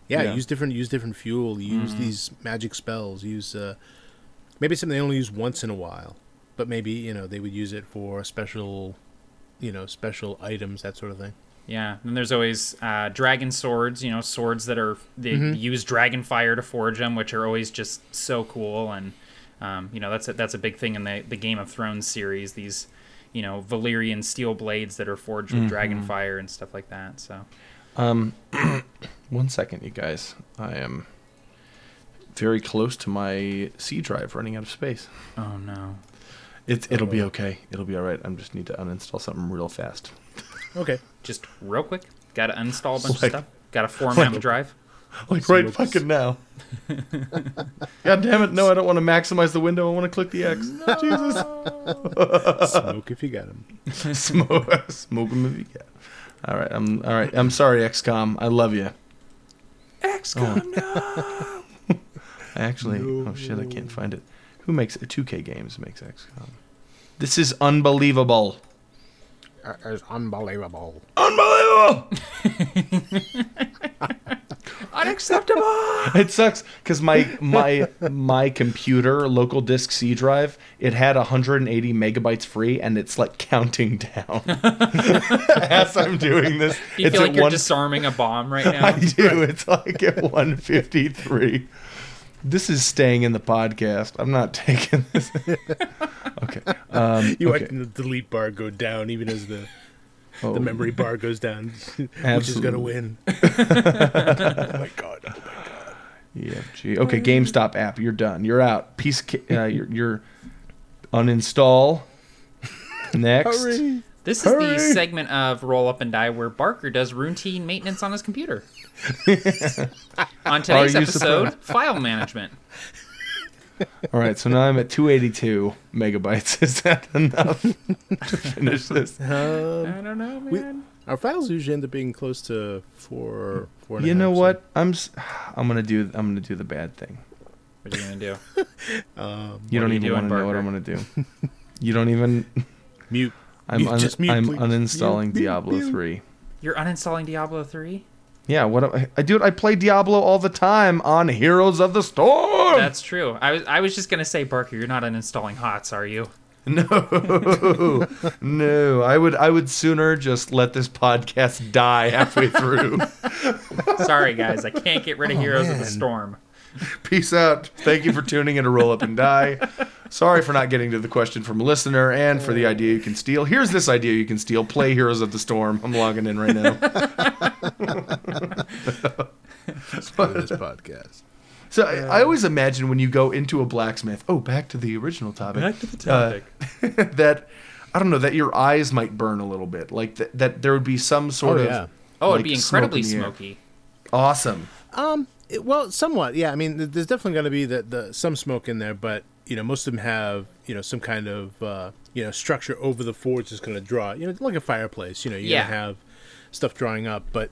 Yeah, Yeah. use different use different fuel. Use these magic spells. Use uh, maybe something they only use once in a while, but maybe you know they would use it for special, you know, special items that sort of thing. Yeah, and there's always uh, dragon swords. You know, swords that are they Mm-hmm. use dragon fire to forge them, which are always just so cool. And um, you know, that's a, that's a big thing in the the Game of Thrones series. These you know Valyrian steel blades that are forged with dragon fire and stuff like that. So [clears throat] One second, you guys. I am very close to my C drive running out of space. oh no, It's it'll be oh. okay. It'll be all right. I just need to uninstall something real fast. [laughs] Okay. just real quick, got to uninstall a bunch Like- of stuff. Got to format the drive. [laughs] Like right fucking now. [laughs] God damn it! No, I don't want to maximize the window. I want to click the X. Jesus. Smoke if you got him. Smoke, smoke 'em if you can. All right, I'm all right. I'm sorry, XCOM. I love you. XCOM, oh. no. Actually, oh shit, I can't find it. Who makes uh, it? 2K games? Makes XCOM. This is unbelievable. Uh, it's unbelievable. Unbelievable. [laughs] Unacceptable. [laughs] It sucks because my my my computer local disk C drive it had 180 megabytes free and it's like counting down [laughs] as I'm doing this. You it's feel like you're one- disarming a bomb right now? I do. It's like at 153. This is staying in the podcast. I'm not [laughs] taking this. [laughs] okay. Um, You okay. watching the delete bar go down even as the Oh, the memory bar goes down, [laughs] which is Absolutely. gonna win. oh my god! Oh my god! EFG. Okay, GameStop app. You're done. You're out. Piece. Of, ca- uh, you're, you're uninstall. Next. Hurry! This is Hurry. the segment of Roll Up and Die where Barker does routine maintenance on his computer. [laughs] on today's you episode, file management. [laughs] All right. So now I'm at 282 megabytes. [laughs] Is that enough to finish this? Um, I don't know, We- man. our files usually end up being close to four, four. and a You know half, so- what? I'm. s- I'm gonna do. I'm gonna do the bad thing. What are you gonna do? Um, You don't are you even want to know what I'm gonna do. You don't even. mute. I'm. Mute, Un- just mute, I'm please. uninstalling Mute, mute, Diablo mute. 3. You're uninstalling Diablo 3? Yeah, what I, I do. I play Diablo all the time on Heroes of the Storm. That's true. I was I was just gonna say, Barker, you're not uninstalling HOTS, are you? [laughs] no, [laughs] no. I would I would sooner just let this podcast die halfway through. [laughs] Sorry, guys, I can't get rid of oh, Heroes of the. Storm. [laughs] Peace out. Thank you for tuning in to Roll Up and Die. Sorry for not getting to the question from a listener and for the idea you can steal. Here's this idea you can steal. Play Heroes of the Storm. I'm logging in right now. For this podcast. So I, I always imagine when you go into a blacksmith. Oh, back to the original topic. Back to the Uh, topic. [laughs] that I don't know that your eyes might burn a little bit, like that, that there would be some sort Oh, of yeah. oh, like, it'd be smoke incredibly in smoky. awesome. Um, It, well, somewhat, yeah. I mean, there's definitely going to be the, the some smoke in there, but you know, most of them have you know some kind of uh, you know structure over the forge that's going to draw. You know, like a fireplace. You know, you're Yeah. going to have stuff drawing up, but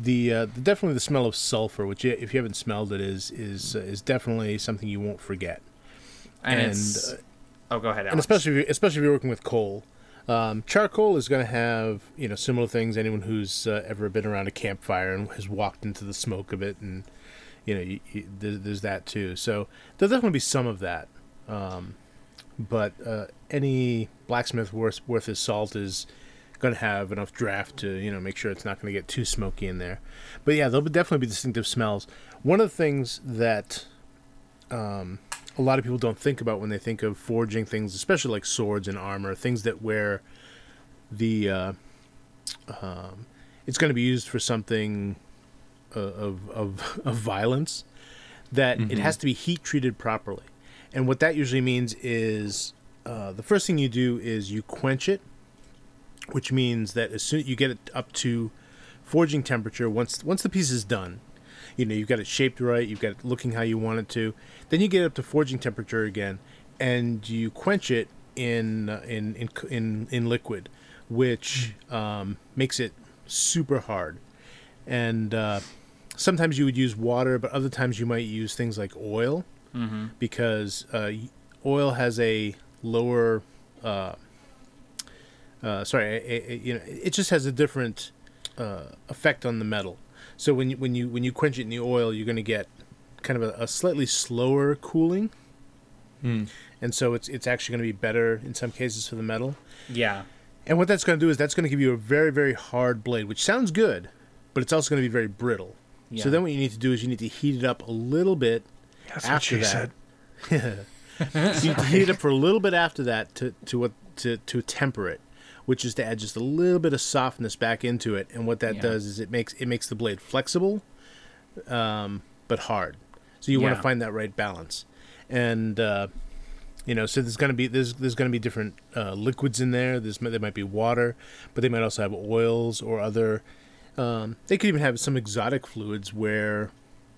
the, uh, the definitely the smell of sulfur, which if you haven't smelled it, is is uh, is definitely something you won't forget. and, and, uh, oh go ahead Alex. and especially if you, especially if you're working with coal. Um, charcoal is going to have you know similar things. Anyone who's uh, ever been around a campfire and has walked into the smoke of it, and you know you, you, there, there's that too. So there'll definitely be some of that. Um, but uh, any blacksmith worth worth his salt is going to have enough draft to you know make sure it's not going to get too smoky in there. But yeah, there'll definitely be distinctive smells. One of the things that um, a lot of people don't think about when they think of forging things, especially like swords and armor, things that where the uh, um, it's going to be used for something of of of violence. That it has to be heat treated properly, and what that usually means is uh, the first thing you do is you quench it, which means that as soon as you get it up to forging temperature, once once the piece is done, you know you've got it shaped right, you've got it looking how you want it to. Then you get it up to forging temperature again, and you quench it in uh, in in in, in liquid, which um, makes it super hard. And uh, sometimes you would use water, but other times you might use things like oil, because uh, oil has a lower. Uh, uh, sorry, a, a, a- you know, it just has a different uh, effect on the metal. So when you when you when you quench it in the oil, you're going to get kind of a, a slightly slower cooling, and so it's it's actually going to be better in some cases for the metal. yeah And what that's going to do is that's going to give you a very very hard blade, which sounds good, but it's also going to be very brittle. Yeah. So then what you need to do is you need to heat it up a little bit That's after what she that. said. [laughs] you need to heat it up for a little bit after that to to what to to temper it, which is to add just a little bit of softness back into it. And what that Yeah. does is it makes it makes the blade flexible, um, but hard. So you want to find that right balance, and uh, you know, so there's gonna be there's there's gonna be different uh, liquids in there. There's there might be water, but they might also have oils or other. Um, they could even have some exotic fluids where,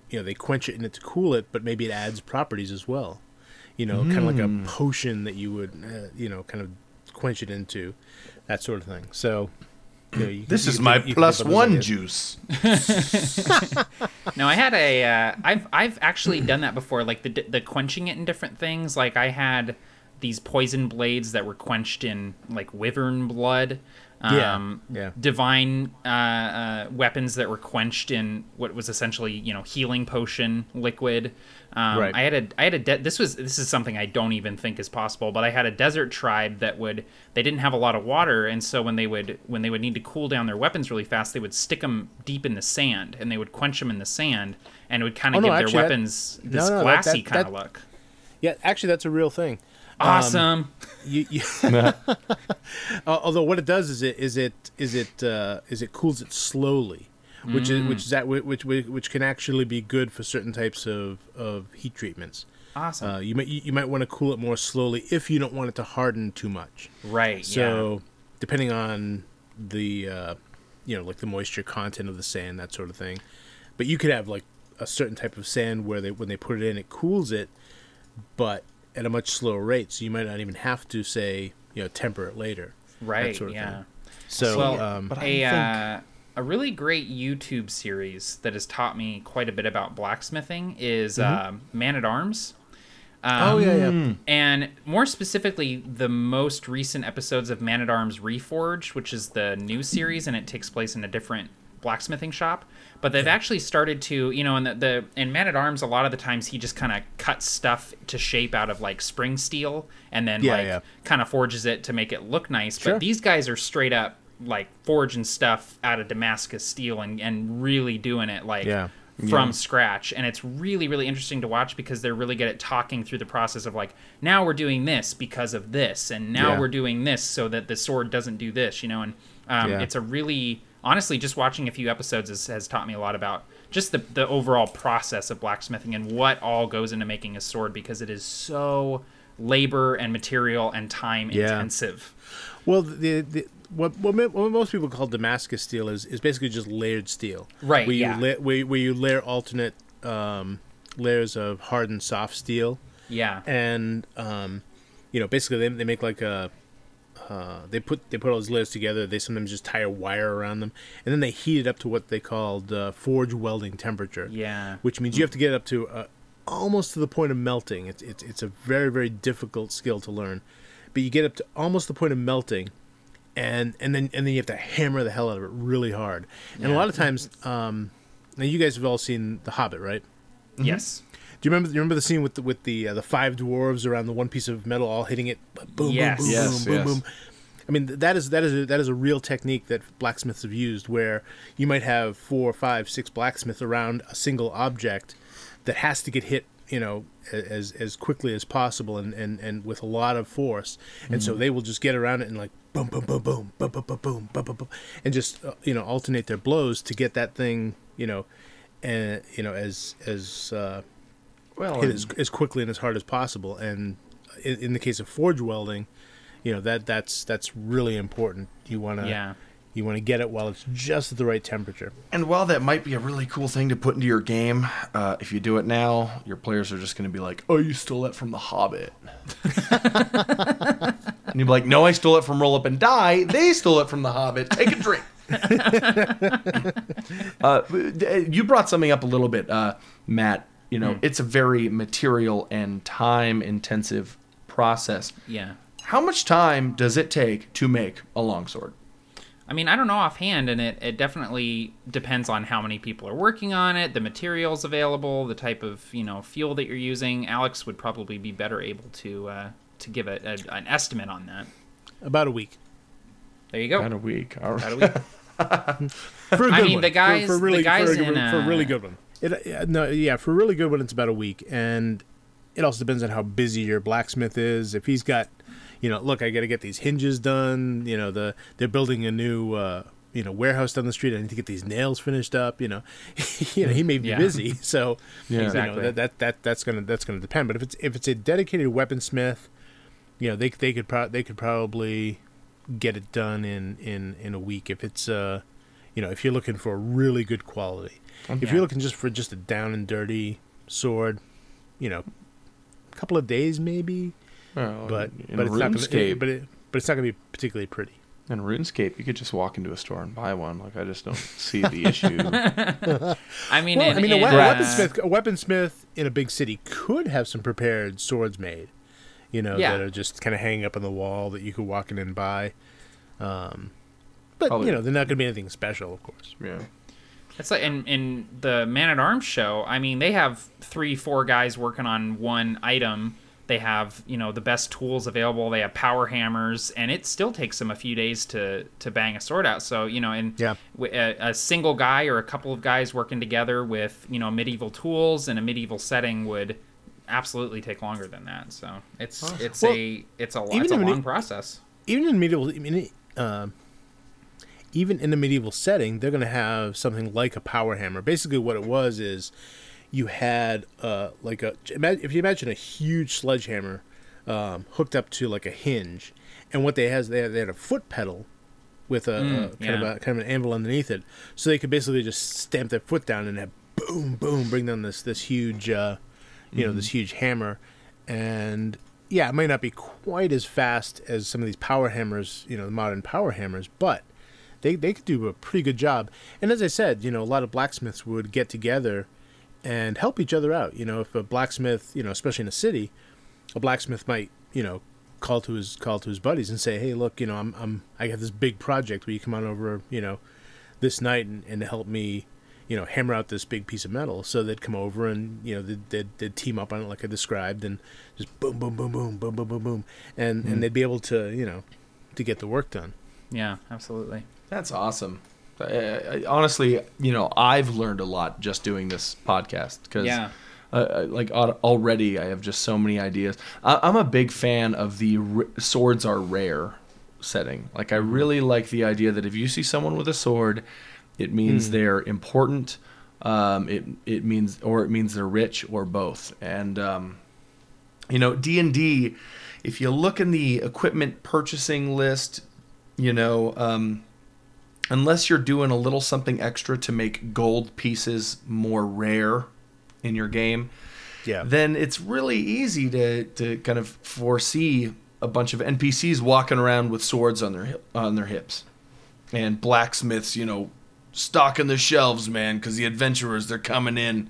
you know, they quench it in it to cool it, but maybe it adds properties as well. You know, kind of like a potion that you would, uh, you know, kind of quench it into, that sort of thing. So, you know, you, This you is can my you can plus think of those one ideas. juice. [laughs] No, I had a. Uh, I've I've actually done that before, like the the quenching it in different things. Like I had these poison blades that were quenched in like wyvern blood. Yeah, Um, yeah. Divine uh, uh, weapons that were quenched in what was essentially you know healing potion liquid. Um, Right. I had a I had a de- this was this is something I don't even think is possible, but I had a desert tribe that would they didn't have a lot of water, and so when they would when they would need to cool down their weapons really fast, they would stick them deep in the sand, and they would quench them in the sand, and it would kind Oh, of no, give actually, their that- weapons this no, that- glassy kind of look. Yeah, actually, that's a real thing. Awesome. You, you [laughs] [laughs] Al- although what it does is it is it is it uh, is it cools it slowly, which is which is that which, which which can actually be good for certain types of, of heat treatments. awesome. Uh, you might you you might want to cool it more slowly if you don't want it to harden too much. right. So depending on the uh, you know like the moisture content of the sand that sort of thing, but you could have like a certain type of sand where they when they put it in it cools it, but at a much slower rate. So you might not even have to say you know temper it later. Right. that sort of yeah. thing. So Well, um, But I a think uh, a really great YouTube series that has taught me quite a bit about blacksmithing is um Man at Arms. Um, Mm-hmm. oh yeah yeah And more specifically, the most recent episodes of Man at Arms Reforged, which is the new series, and it takes place in a different blacksmithing shop. But they've actually started to, you know, in the, the in Man at Arms, a lot of the times he just kind of cuts stuff to shape out of like spring steel, and then Yeah, like yeah. kind of forges it to make it look nice. Sure. But these guys are straight up like forging stuff out of Damascus steel and and really doing it like Yeah. from scratch and it's really really interesting to watch because they're really good at talking through the process of like now we're doing this because of this and now Yeah. we're doing this so that the sword doesn't do this you know and um, Yeah. it's a really honestly just watching a few episodes has, has taught me a lot about just the, the overall process of blacksmithing and what all goes into making a sword because it is so labor and material and time Yeah. intensive Well, the, the what, what what most people call Damascus steel is, is basically just layered steel. Right, Where you yeah. la- where, where you layer alternate um, layers of hard and soft steel, Yeah. and um, you know, basically they, they make like a uh, they put they put all those layers together. They sometimes just tie a wire around them, and then they heat it up to what they called uh, forge welding temperature. Yeah. which means you have to get up to uh, almost to the point of melting. It's it's it's a very very difficult skill to learn, but you get up to almost the point of melting, and and then and then you have to hammer the hell out of it really hard. And a lot of times, um, now you guys have all seen The Hobbit, right? Yes. Do you remember? Do you remember the scene with the, with the uh, the five dwarves around the one piece of metal, all hitting it, boom, Yes. boom, boom, Yes, boom, yes. boom, boom. I mean, that is that is a, that is a real technique that blacksmiths have used, where you might have four, five, six blacksmiths around a single object that has to get hit, you know, as as quickly as possible and and, and with a lot of force, and so they will just get around it and like boom, boom, boom, boom, boom, boom, boom, boom, boom, boom, boom, and just uh, you know alternate their blows to get that thing, you know, and you know as as uh, Well, hit and- as, as quickly and as hard as possible. And in, in the case of forge welding, you know that that's that's really important. You want to Yeah. you want to get it while it's just at the right temperature. And while that might be a really cool thing to put into your game, uh, if you do it now, your players are just going to be like, "Oh, you stole that from The Hobbit," [laughs] and you'd be like, "No, I stole it from Roll Up and Die. They stole it from The Hobbit. Take a drink." [laughs] uh, you brought something up a little bit, uh, Matt. You know, it's a very material and time-intensive process. Yeah. How much time does it take to make a longsword? I mean, I don't know offhand, and it, it definitely depends on how many people are working on it, the materials available, the type of you know fuel that you're using. Alex would probably be better able to uh, to give a, a, an estimate on that. About a week. There you go. About a week. All right. About a week. [laughs] For a I good mean, one. the guys- for, the really guys for, a, good- in, for a really uh, good one. It uh, no yeah for really good one it's about a week, and it also depends on how busy your blacksmith is. If he's got, you know, look, I got to get these hinges done. You know, the they're building a new. Uh, you know, warehouse down the street. I need to get these nails finished up. You know, [laughs] you know, he may be Yeah. busy, so Yeah. Exactly. you know that, that that that's gonna that's gonna depend. But if it's if it's a dedicated weaponsmith, you know they they could pro- they could probably get it done in in in a week. If it's uh, you know, if you're looking for a really good quality, if Yeah. you're looking just for just a down and dirty sword, you know, a couple of days maybe, Well, but in but it's not gonna, RuneScape, but it but it's not gonna be particularly pretty. in RuneScape, you could just walk into a store and buy one. Like I just don't see the issue. [laughs] I mean, Well, in, I mean, a, in, we- a uh, weaponsmith, a weaponsmith in a big city could have some prepared swords made, you know, Yeah. that are just kind of hanging up on the wall that you could walk in and buy. Um, but Probably- you know, they're not going to be anything special, of course. yeah. It's like in in the Man at Arms show. I mean, they have three, four guys working on one item. They have you know the best tools available. They have power hammers, and it still takes them a few days to to bang a sword out. So you know, and Yeah. a, a single guy or a couple of guys working together with you know medieval tools in a medieval setting would absolutely take longer than that. So it's it's Well, a it's a it's a long medi- process. Even in medieval, I mean, um even in a medieval setting, they're going to have something like a power hammer. Basically, what it was is you had uh, like a if you imagine a huge sledgehammer um, hooked up to like a hinge, and what they has they had, they had a foot pedal with a, a kind yeah. of a kind of an anvil underneath it, so they could basically just stamp their foot down and have boom boom bring down this this huge uh, you know this huge hammer, and yeah, it might not be quite as fast as some of these power hammers, you know, the modern power hammers, but they they could do a pretty good job. And as I said, you know, a lot of blacksmiths would get together and help each other out. You know, if a blacksmith, you know, especially in a city, a blacksmith might, you know, call to his call to his buddies and say, "Hey, look, you know, I'm I'm I got this big project. Will you come on over, you know, this night and, and help me, you know, hammer out this big piece of metal?" So they'd come over and you know they'd, they'd, they'd team up on it like I described and just boom, boom, boom, boom, boom, boom, boom, boom, and and mm-hmm. they'd be able to you know to get the work done. Yeah, absolutely. That's awesome. I, I, honestly, you know, I've learned a lot just doing this podcast because, Yeah. uh, uh, like already, I have just so many ideas. I, I'm a big fan of the r- swords are rare setting. Like, I really like the idea that if you see someone with a sword, it means they're important. Um, it it means or it means they're rich or both. And um, you know, D and D. If you look in the equipment purchasing list, you know. Um, unless you're doing a little something extra to make gold pieces more rare in your game, Yeah. then it's really easy to to kind of foresee a bunch of NPCs walking around with swords on their hip, on their hips, and blacksmiths, you know, stocking the shelves, man, because the adventurers they're coming in,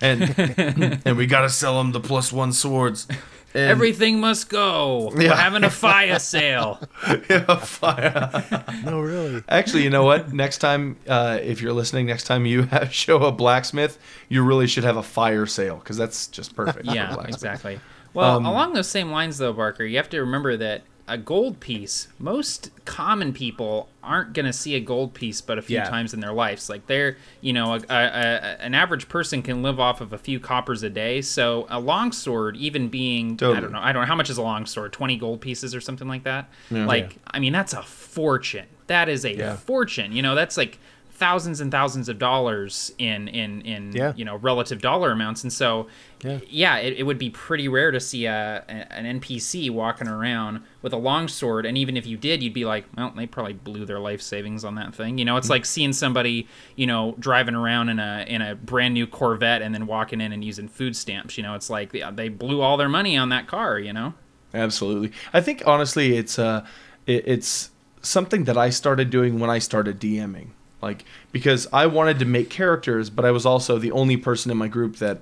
and [laughs] and we gotta sell them the plus one swords. And, Everything must go. We're having a [laughs] fire sale. [laughs] Yeah, fire. [laughs] no, really. Actually, you know what? Next time, uh, if you're listening, next time you have, show a blacksmith, you really should have a fire sale because that's just perfect. Yeah, blacksmith. exactly. Well, Um, along those same lines, though, Barker, you have to remember that a gold piece, most common people aren't going to see a gold piece but a few Yeah. times in their lives. Like they're, you know, a, a, a, an average person can live off of a few coppers a day. So a longsword, even being, I don't know, I don't know, how much is a longsword? 20 gold pieces or something like that? Like, I mean, that's a fortune. That is a Yeah. fortune. You know, that's like thousands and thousands of dollars in in in Yeah. you know relative dollar amounts and so Yeah. yeah, it, it would be pretty rare to see a, an NPC walking around with a longsword, and even if you did, you'd be like, well, they probably blew their life savings on that thing. You know, it's Mm. like seeing somebody, you know, driving around in a in a brand new Corvette and then walking in and using food stamps. You know, it's like they, they blew all their money on that car. You know, Absolutely. I think honestly, it's uh, it, it's something that I started doing when I started DMing. Like because I wanted to make characters, but I was also the only person in my group that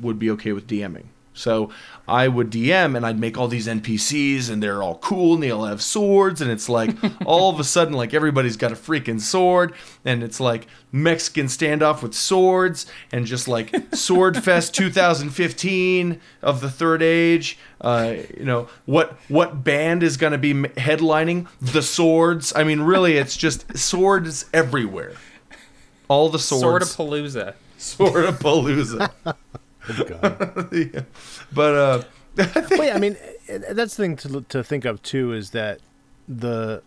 would be okay with DMing. So I would DM and I'd make all these NPCs and they're all cool and they all have swords and it's like [laughs] all of a sudden like everybody's got a freaking sword and it's like Mexican standoff with swords and just like [laughs] Sword Fest 2015 of the Third Age. Uh, you know what what band is going to be headlining the Swords? I mean, really, it's just swords everywhere. All the swords. Sword of [laughs] Palooza. Sword of Palooza. Oh, Yeah. But uh, well, yeah, I mean, eh, that's the thing to to think of too is that the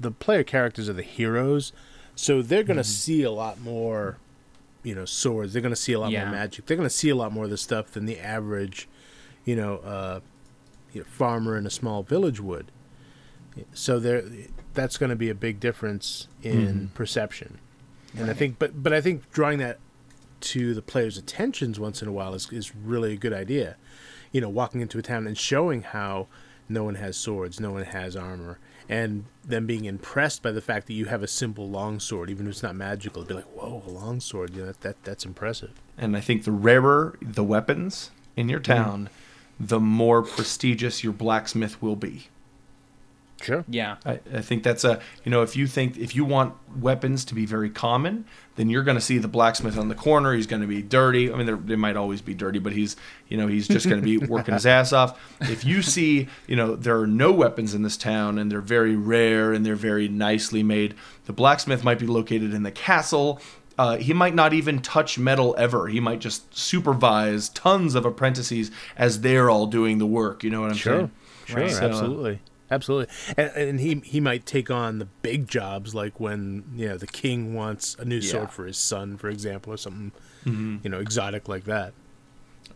the player characters are the heroes, so they're gonna see a lot more, you know, swords. They're gonna see a lot Yeah. more magic. They're gonna see a lot more of this stuff than the average, you know, uh, you know, farmer in a small village would. So there, that's going to be a big difference in perception, and I think, but but I think drawing that to the players' attentions once in a while is, is really a good idea. You know, walking into a town and showing how no one has swords, no one has armor, and them being impressed by the fact that you have a simple longsword, even if it's not magical, to be like, "Whoa, a longsword! You know, that, that that's impressive." and I think the rarer the weapons in your mm-hmm. town, the more prestigious your blacksmith will be. Sure. Yeah. I, I think that's a you know if you think if you want weapons to be very common, then you're going to see the blacksmith on the corner. He's going to be dirty. I mean, they're- might always be dirty, but he's you know he's just going to be [laughs] working his ass off. If you see you know there are no weapons in this town and they're very rare and they're very nicely made, the blacksmith might be located in the castle. Uh, he might not even touch metal ever. He might just supervise tons of apprentices as they're all doing the work. You know what I'm Sure. saying? Sure. Right. So, uh, absolutely. Absolutely. And, and he he might take on the big jobs like when, you know, the king wants a new Yeah. sword for his son, for example, or something, you know, exotic like that.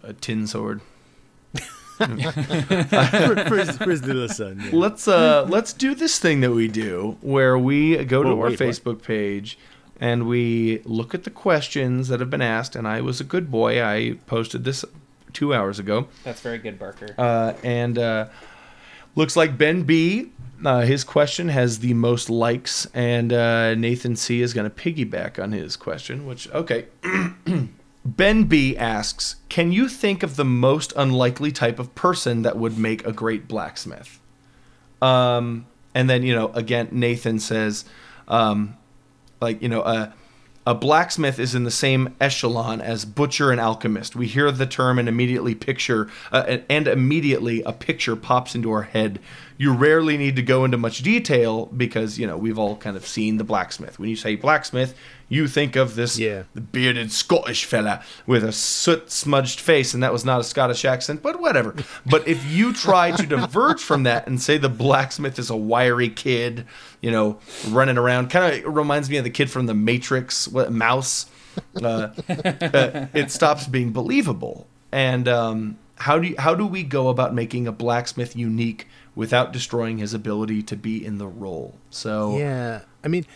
A tin sword. [laughs] [laughs] for, for, his, for his little son. yeah. let's uh let's do this thing that we do where we go to our wait, what? Facebook page and we look at the questions that have been asked and I was a good boy I posted this 2 hours ago That's very good, Barker. uh and uh looks like Ben B uh, his question has the most likes and uh, Nathan C is going to piggyback on his question which okay [clears throat] Ben B asks, "Can you think of the most unlikely type of person that would make a great blacksmith?" Um, and then you know, again, Nathan says, um, like you know, a a blacksmith is in the same echelon as butcher and alchemist. We hear the term and immediately picture, uh, and- immediately a picture pops into our head. You rarely need to go into much detail because you know we've all kind of seen the blacksmith. When you say blacksmith, you think of this Yeah. bearded Scottish fella with a soot smudged face, and that was not a Scottish accent, but whatever. But if you try to diverge from that and say the blacksmith is a wiry kid, you know, running around, kind of reminds me of the kid from the Matrix, what, Mouse. Uh, uh, it stops being believable. And um, how do you, how do we go about making a blacksmith unique without destroying his ability to be in the role? So Yeah, I mean,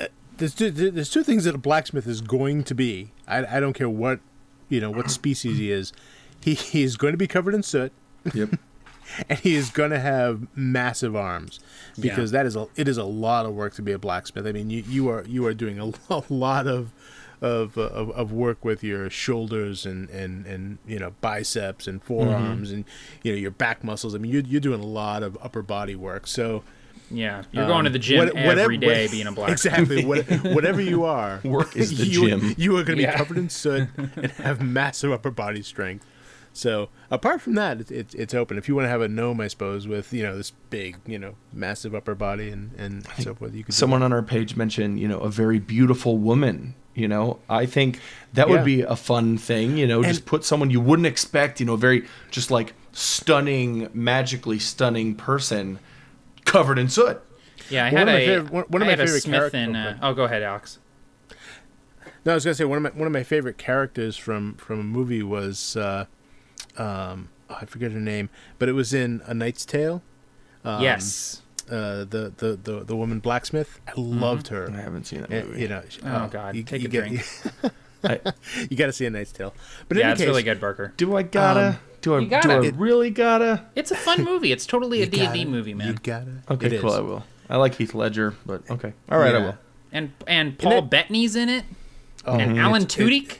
uh, there's two, there's two things that a blacksmith is going to be. I, I don't care what you know what species he is, he, he is going to be covered in soot Yep. [laughs] and he is going to have massive arms because Yeah. that is a it is a lot of work to be a blacksmith. I mean, you, you are you are doing a, a [laughs] lot of of, uh, of of work with your shoulders and and and you know biceps and forearms and you know your back muscles. I mean, you're you're doing a lot of upper body work. So Yeah, you're going to the gym what- whatever- every day being a [laughs] black. exactly what, [laughs] whatever you are, [laughs] Work is the you, gym. You are going to be Yeah. covered in soot and have massive upper body strength. So apart from that, it's it's it's open. If you want to have a gnome, I suppose, with you know this big, you know, massive upper body and and so forth, you could. Someone on our page mentioned, you know, a very beautiful woman. You know, I think that would be a fun thing. You know, just put someone you wouldn't expect. You know, very just like stunning, magically stunning person covered in soot. Yeah, I One had of my a favorite- one- one of my favorite Smith character- in. Uh, oh, go ahead, Alex. No, I was gonna say one of my one of my favorite characters from from a movie was, uh, um, oh, I forget her name, but it was in A Knight's Tale. Um, yes. Uh, the, the the the woman blacksmith. I loved her. I haven't seen that Uh, movie. you know, Oh, God. Take a get, drink. [laughs] I, you got to see a Knight's Tale. But in Yeah, any it's case, really good, Barker. do I gotta? Um, do I? you gotta. Do I It- really gotta? It's a fun movie. It's totally a you D and D gotta- movie, You man. gotta. Okay, it cool. is. I will. I like Heath Ledger, but okay. All right, I Yeah. will. And and Paul it- Bettany's in it. Oh, and Alan it's- Tudyk.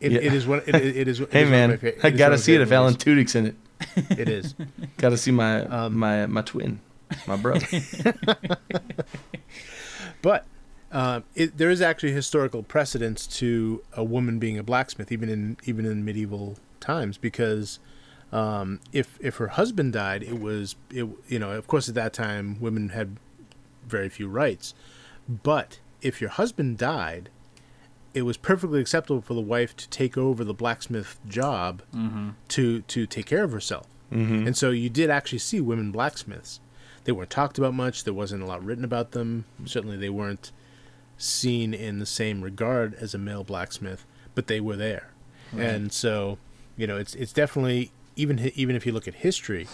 It, Yeah. it is one. It, it it is. [laughs] it Hey is one of my man, fa- it I is one gotta of my see it if favorite Alan movies. Tudyk's in it. It is. [laughs] Gotta see my Um, my my twin, my brother. [laughs] But um, it, there is actually historical precedence to a woman being a blacksmith, even in even in medieval times, because um, if if her husband died, it was it you know of course at that time women had very few rights, but if your husband died, it was perfectly acceptable for the wife to take over the blacksmith job to to take care of herself. And so you did actually see women blacksmiths. They weren't talked about much. There wasn't a lot written about them. Certainly, they weren't seen in the same regard as a male blacksmith, but they were there. And so, you know, it's it's definitely even even if you look at history.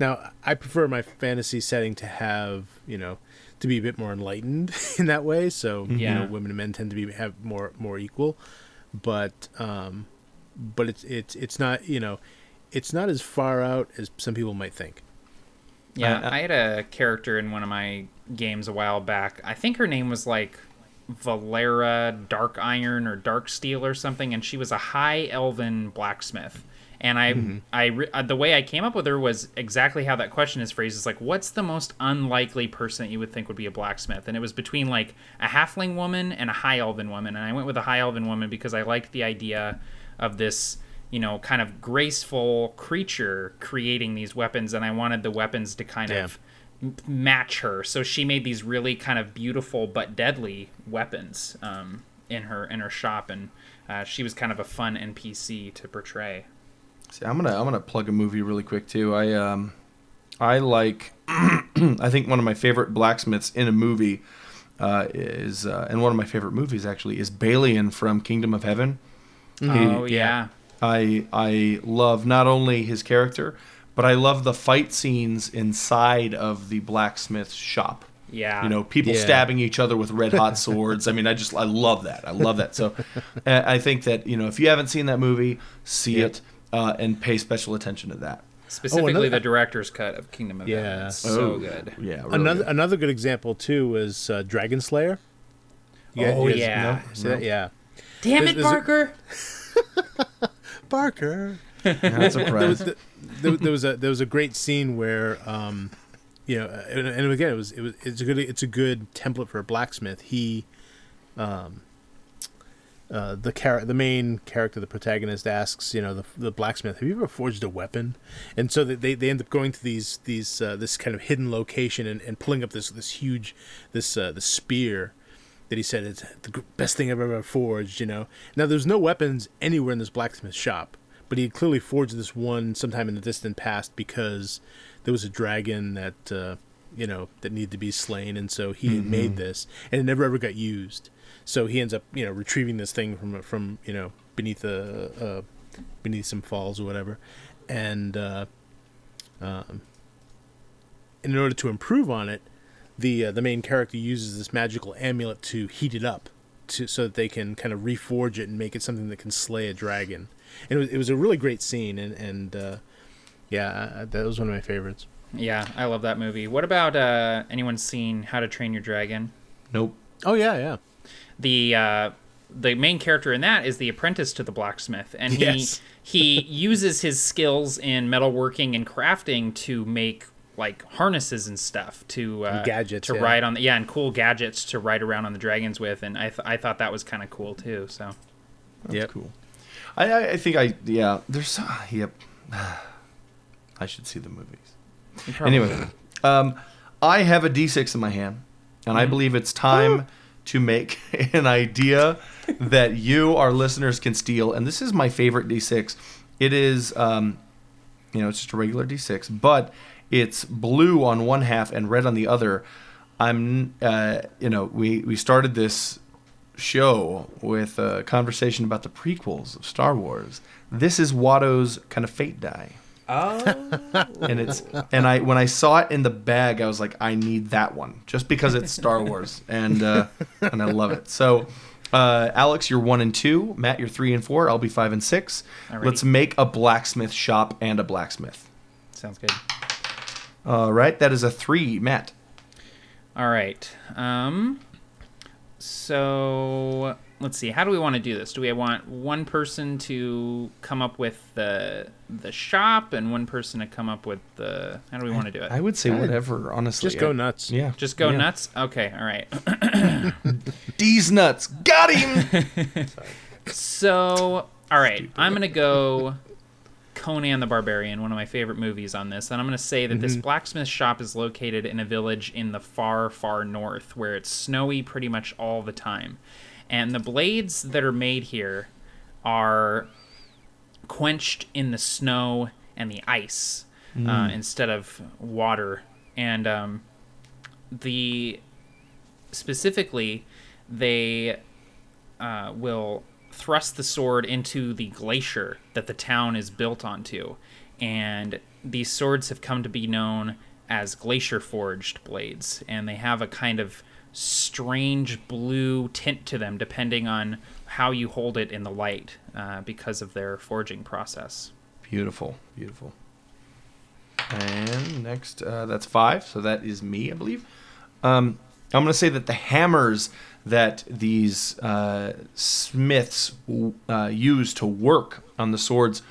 Now, I prefer my fantasy setting to have you know to be a bit more enlightened [laughs] in that way. So you know, women and men tend to be have more more equal, but um, but it's it's it's not you know it's not as far out as some people might think. Yeah, I- I- I had a character in one of my games a while back. I think her name was like Valera Dark Iron or Dark Steel or something, and she was a high elven blacksmith. And I, I, re- uh, the way I came up with her was exactly how that question is phrased. Is like, what's the most unlikely person that you would think would be a blacksmith? And it was between like a halfling woman and a high elven woman. And I went with a high elven woman because I liked the idea of this, you know, kind of graceful creature creating these weapons, and I wanted the weapons to kind Yeah. of match her. So she made these really kind of beautiful but deadly weapons um, in her in her shop, and uh, she was kind of a fun NPC to portray. See, I'm gonna I'm gonna plug a movie really quick too. I um I like [clears throat] I think one of my favorite blacksmiths in a movie uh, is uh, and one of my favorite movies actually is Balian from Kingdom of Heaven. oh He- yeah. I I love not only his character, but I love the fight scenes inside of the blacksmith shop. Yeah. You know, people Yeah. stabbing each other with red hot swords. I mean, I just I love that. I love that. So, uh, I think that you know, if you haven't seen that movie, see Yep. it uh, and pay special attention to that. Specifically, another- the director's cut of Kingdom of Yeah. Heaven. It's so Oh, good. Yeah. Really another good. another good example too was uh, Dragonslayer. You Oh, guys yeah. know- see that? Yeah. Damn There's- it, there's [laughs] a- Barker! Barker. Not there was there, there was a there was a great scene where um you know and, and again it was it was it's a good it's a good template for a blacksmith he um uh, the char- the main character, the protagonist, asks, you know, the, the blacksmith, "Have you ever forged a weapon?" And so they, they end up going to these these uh, this kind of hidden location and, and pulling up this this huge this uh, the spear that he said it's the best thing I've ever forged. You know, now there's no weapons anywhere in this blacksmith shop, but he had clearly forged this one sometime in the distant past because there was a dragon that uh, you know that needed to be slain, and so he had made this, and it never ever got used. So he ends up you know retrieving this thing from from you know beneath a uh, beneath some falls or whatever, and uh, um, in order to improve on it, the uh, the main character uses this magical amulet to heat it up to so that they can kind of reforge it and make it something that can slay a dragon. And it was, it was a really great scene, and and uh, yeah, I- I- that was one of my favorites. Yeah, I love that movie. What about uh, anyone seen How to Train Your Dragon? Nope. Oh yeah, yeah. the uh, the main character in that is the apprentice to the blacksmith, and he Yes. he [laughs] uses his skills in metalworking and crafting to make like harnesses and stuff to uh, gadgets, to yeah. ride on the yeah and cool gadgets to ride around on the dragons with, and I th- I thought that was kind of cool too. So That's Yep. cool. I, I I think I yeah. There's uh, yep. [sighs] I should see the movies. Anyway, um, I have a D6 in my hand, and I believe it's time to make [laughs] an idea that you, our listeners, can steal. And this is my favorite D6. It is, um, you know, it's just a regular D6, but it's blue on one half and red on the other. I'm, uh, you know, we we started this show with a conversation about the prequels of Star Wars. This is Watto's kind of fate die oh and it's and I when I saw it in the bag, I was like, I need that one just because it's Star [laughs] Wars, and uh, and I love it. So, uh, Alex, you're one and two. Matt, you're three and four. I'll be five and six. Alrighty. Let's make a blacksmith shop and a blacksmith. sounds good. All right, that is a three, Matt. All right. Um. So let's see. How do we want to do this? Do we want one person to come up with the the shop and one person to come up with the? How do we want to do it? I would say whatever. Honestly, Just go nuts. Yeah, Just go yeah. nuts. Okay. All right. [laughs] D's nuts. Got him. [laughs] So, all right, I'm gonna go [laughs] Conan the Barbarian, one of my favorite movies on this, and I'm gonna say that this blacksmith shop is located in a village in the far, far north, where it's snowy pretty much all the time, and the blades that are made here are quenched in the snow and the ice uh, instead of water, and um, the specifically they uh, will thrust the sword into the glacier that the town is built onto. And these swords have come to be known as glacier forged blades. And they have a kind of strange blue tint to them depending on how you hold it in the light uh, because of their forging process. Beautiful, beautiful. And next, uh, that's five. So that is me, I believe. Um, I'm going to say that the hammers that these uh, smiths uh, use to work on the swords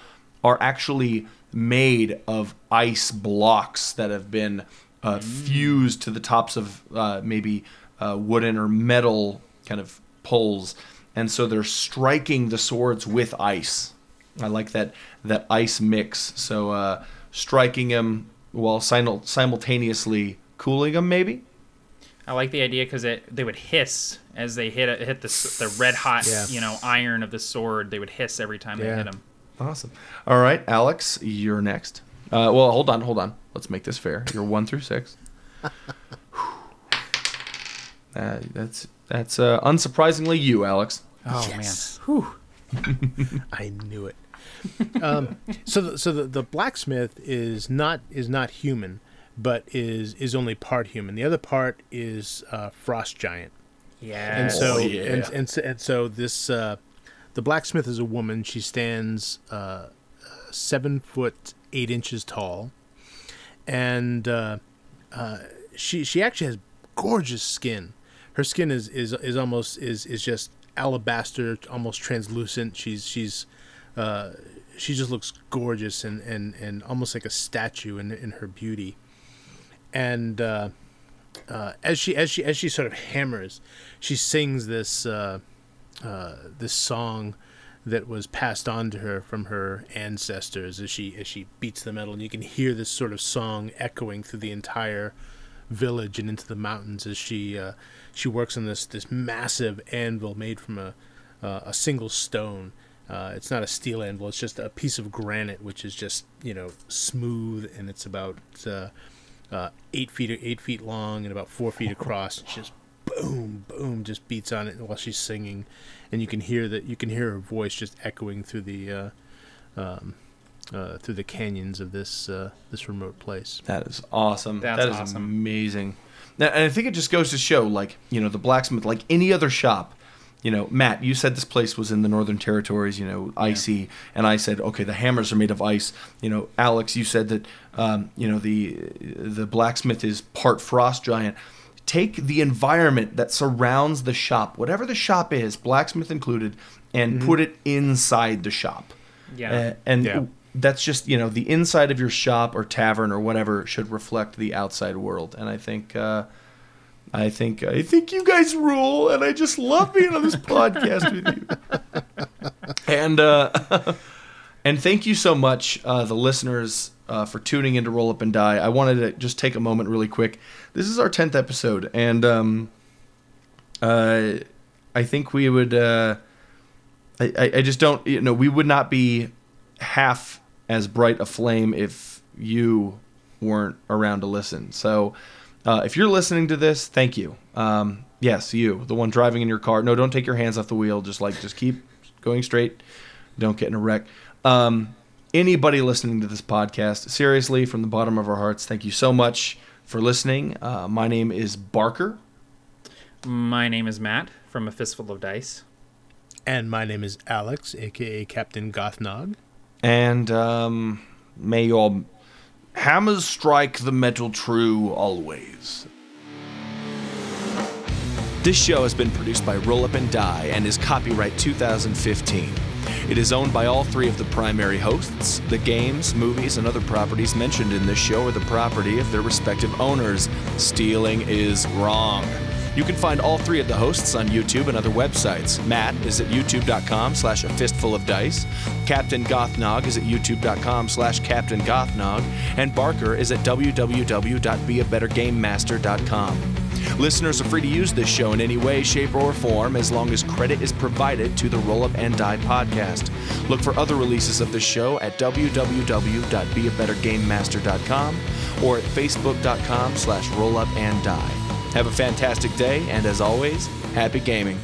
are actually made of ice blocks that have been uh, fused to the tops of uh, maybe uh, wooden or metal kind of poles, and so they're striking the swords with ice. I like that that ice mix. So uh, striking them while simul- simultaneously cooling them, maybe. I like the idea because it they would hiss as they hit it, hit the the red hot Yeah. you know iron of the sword. They would hiss every time they hit them. Awesome. All right, Alex, you're next. Uh, well, hold on, hold on. Let's make this fair. You're one through six. [laughs] Uh, that's that's uh, unsurprisingly you, Alex. Oh Yes. man, Whew. [laughs] I knew it. um, so, the, so the, the blacksmith is not is not human, but is is only part human. The other part is uh, frost giant. yeah. and so Oh, yeah. and, and so and so this uh, the blacksmith is a woman. She stands uh, seven foot eight inches tall, and uh, uh, she she actually has gorgeous skin. Her skin is is is almost is is just alabaster, almost translucent. She's she's uh, she just looks gorgeous and, and, and almost like a statue in in her beauty. And uh, uh, as she as she as she sort of hammers, she sings this uh, uh, this song that was passed on to her from her ancestors as she as she beats the metal, and you can hear this sort of song echoing through the entire village and into the mountains as she uh, she works on this this massive anvil made from a uh, a single stone. Uh, it's not a steel anvil; it's just a piece of granite, which is just you know smooth, and it's about uh, uh, eight feet eight feet long and about four feet across. It's just boom, boom, just beats on it while she's singing, and you can hear that you can hear her voice just echoing through the uh, um, uh, through the canyons of this uh, this remote place. That is awesome. That's That is awesome. amazing. Now, and I think it just goes to show, like you know, the blacksmith, like any other shop, you know, Matt, you said this place was in the Northern Territories, you know, icy, and I said, okay, the hammers are made of ice. You know, Alex, you said that, um, you know, the the blacksmith is part frost giant. Take the environment that surrounds the shop, whatever the shop is, blacksmith included, and put it inside the shop. Yeah. Uh, and Yeah. that's just you know the inside of your shop or tavern or whatever should reflect the outside world. And I think uh, I think I think you guys rule, and I just love being on this [laughs] podcast with you. And uh, [laughs] and thank you so much, uh, the listeners, uh, for tuning in to Roll Up and Die. I wanted to just take a moment, really quick. This is our tenth episode, and um, uh, I think we would. Uh, I, I- I just don't. You know, we would not be half as bright a flame if you weren't around to listen. So, uh, if you're listening to this, thank you. Um, yes, you, the one driving in your car. No, don't take your hands off the wheel. Just like, just keep going straight. Don't get in a wreck. Um, anybody listening to this podcast, seriously, from the bottom of our hearts, thank you so much for listening. Uh, my name is Barker. My name is Matt from A Fistful of Dice. And my name is Alex, aka Captain Gothnog. And um, may your hammers strike the metal true always. This show has been produced by Roll Up and Die and is copyright 2015. It is owned by all three of the primary hosts. The games, movies, and other properties mentioned in this show are the property of their respective owners. Stealing is wrong. You can find all three of the hosts on YouTube and other websites. Matt is at youtube.com slash a fistful of dice. Captain Gothnog is at youtube.com slash Captain Gothnog. And Barker is at www.beabettergamemaster.com. Listeners are free to use this show in any way, shape, or form as long as credit is provided to the Roll Up and Die podcast. Look for other releases of the show at www.beabettergamemaster.com or at facebook.com slash rollup and die. Have a fantastic day, and as always, happy gaming.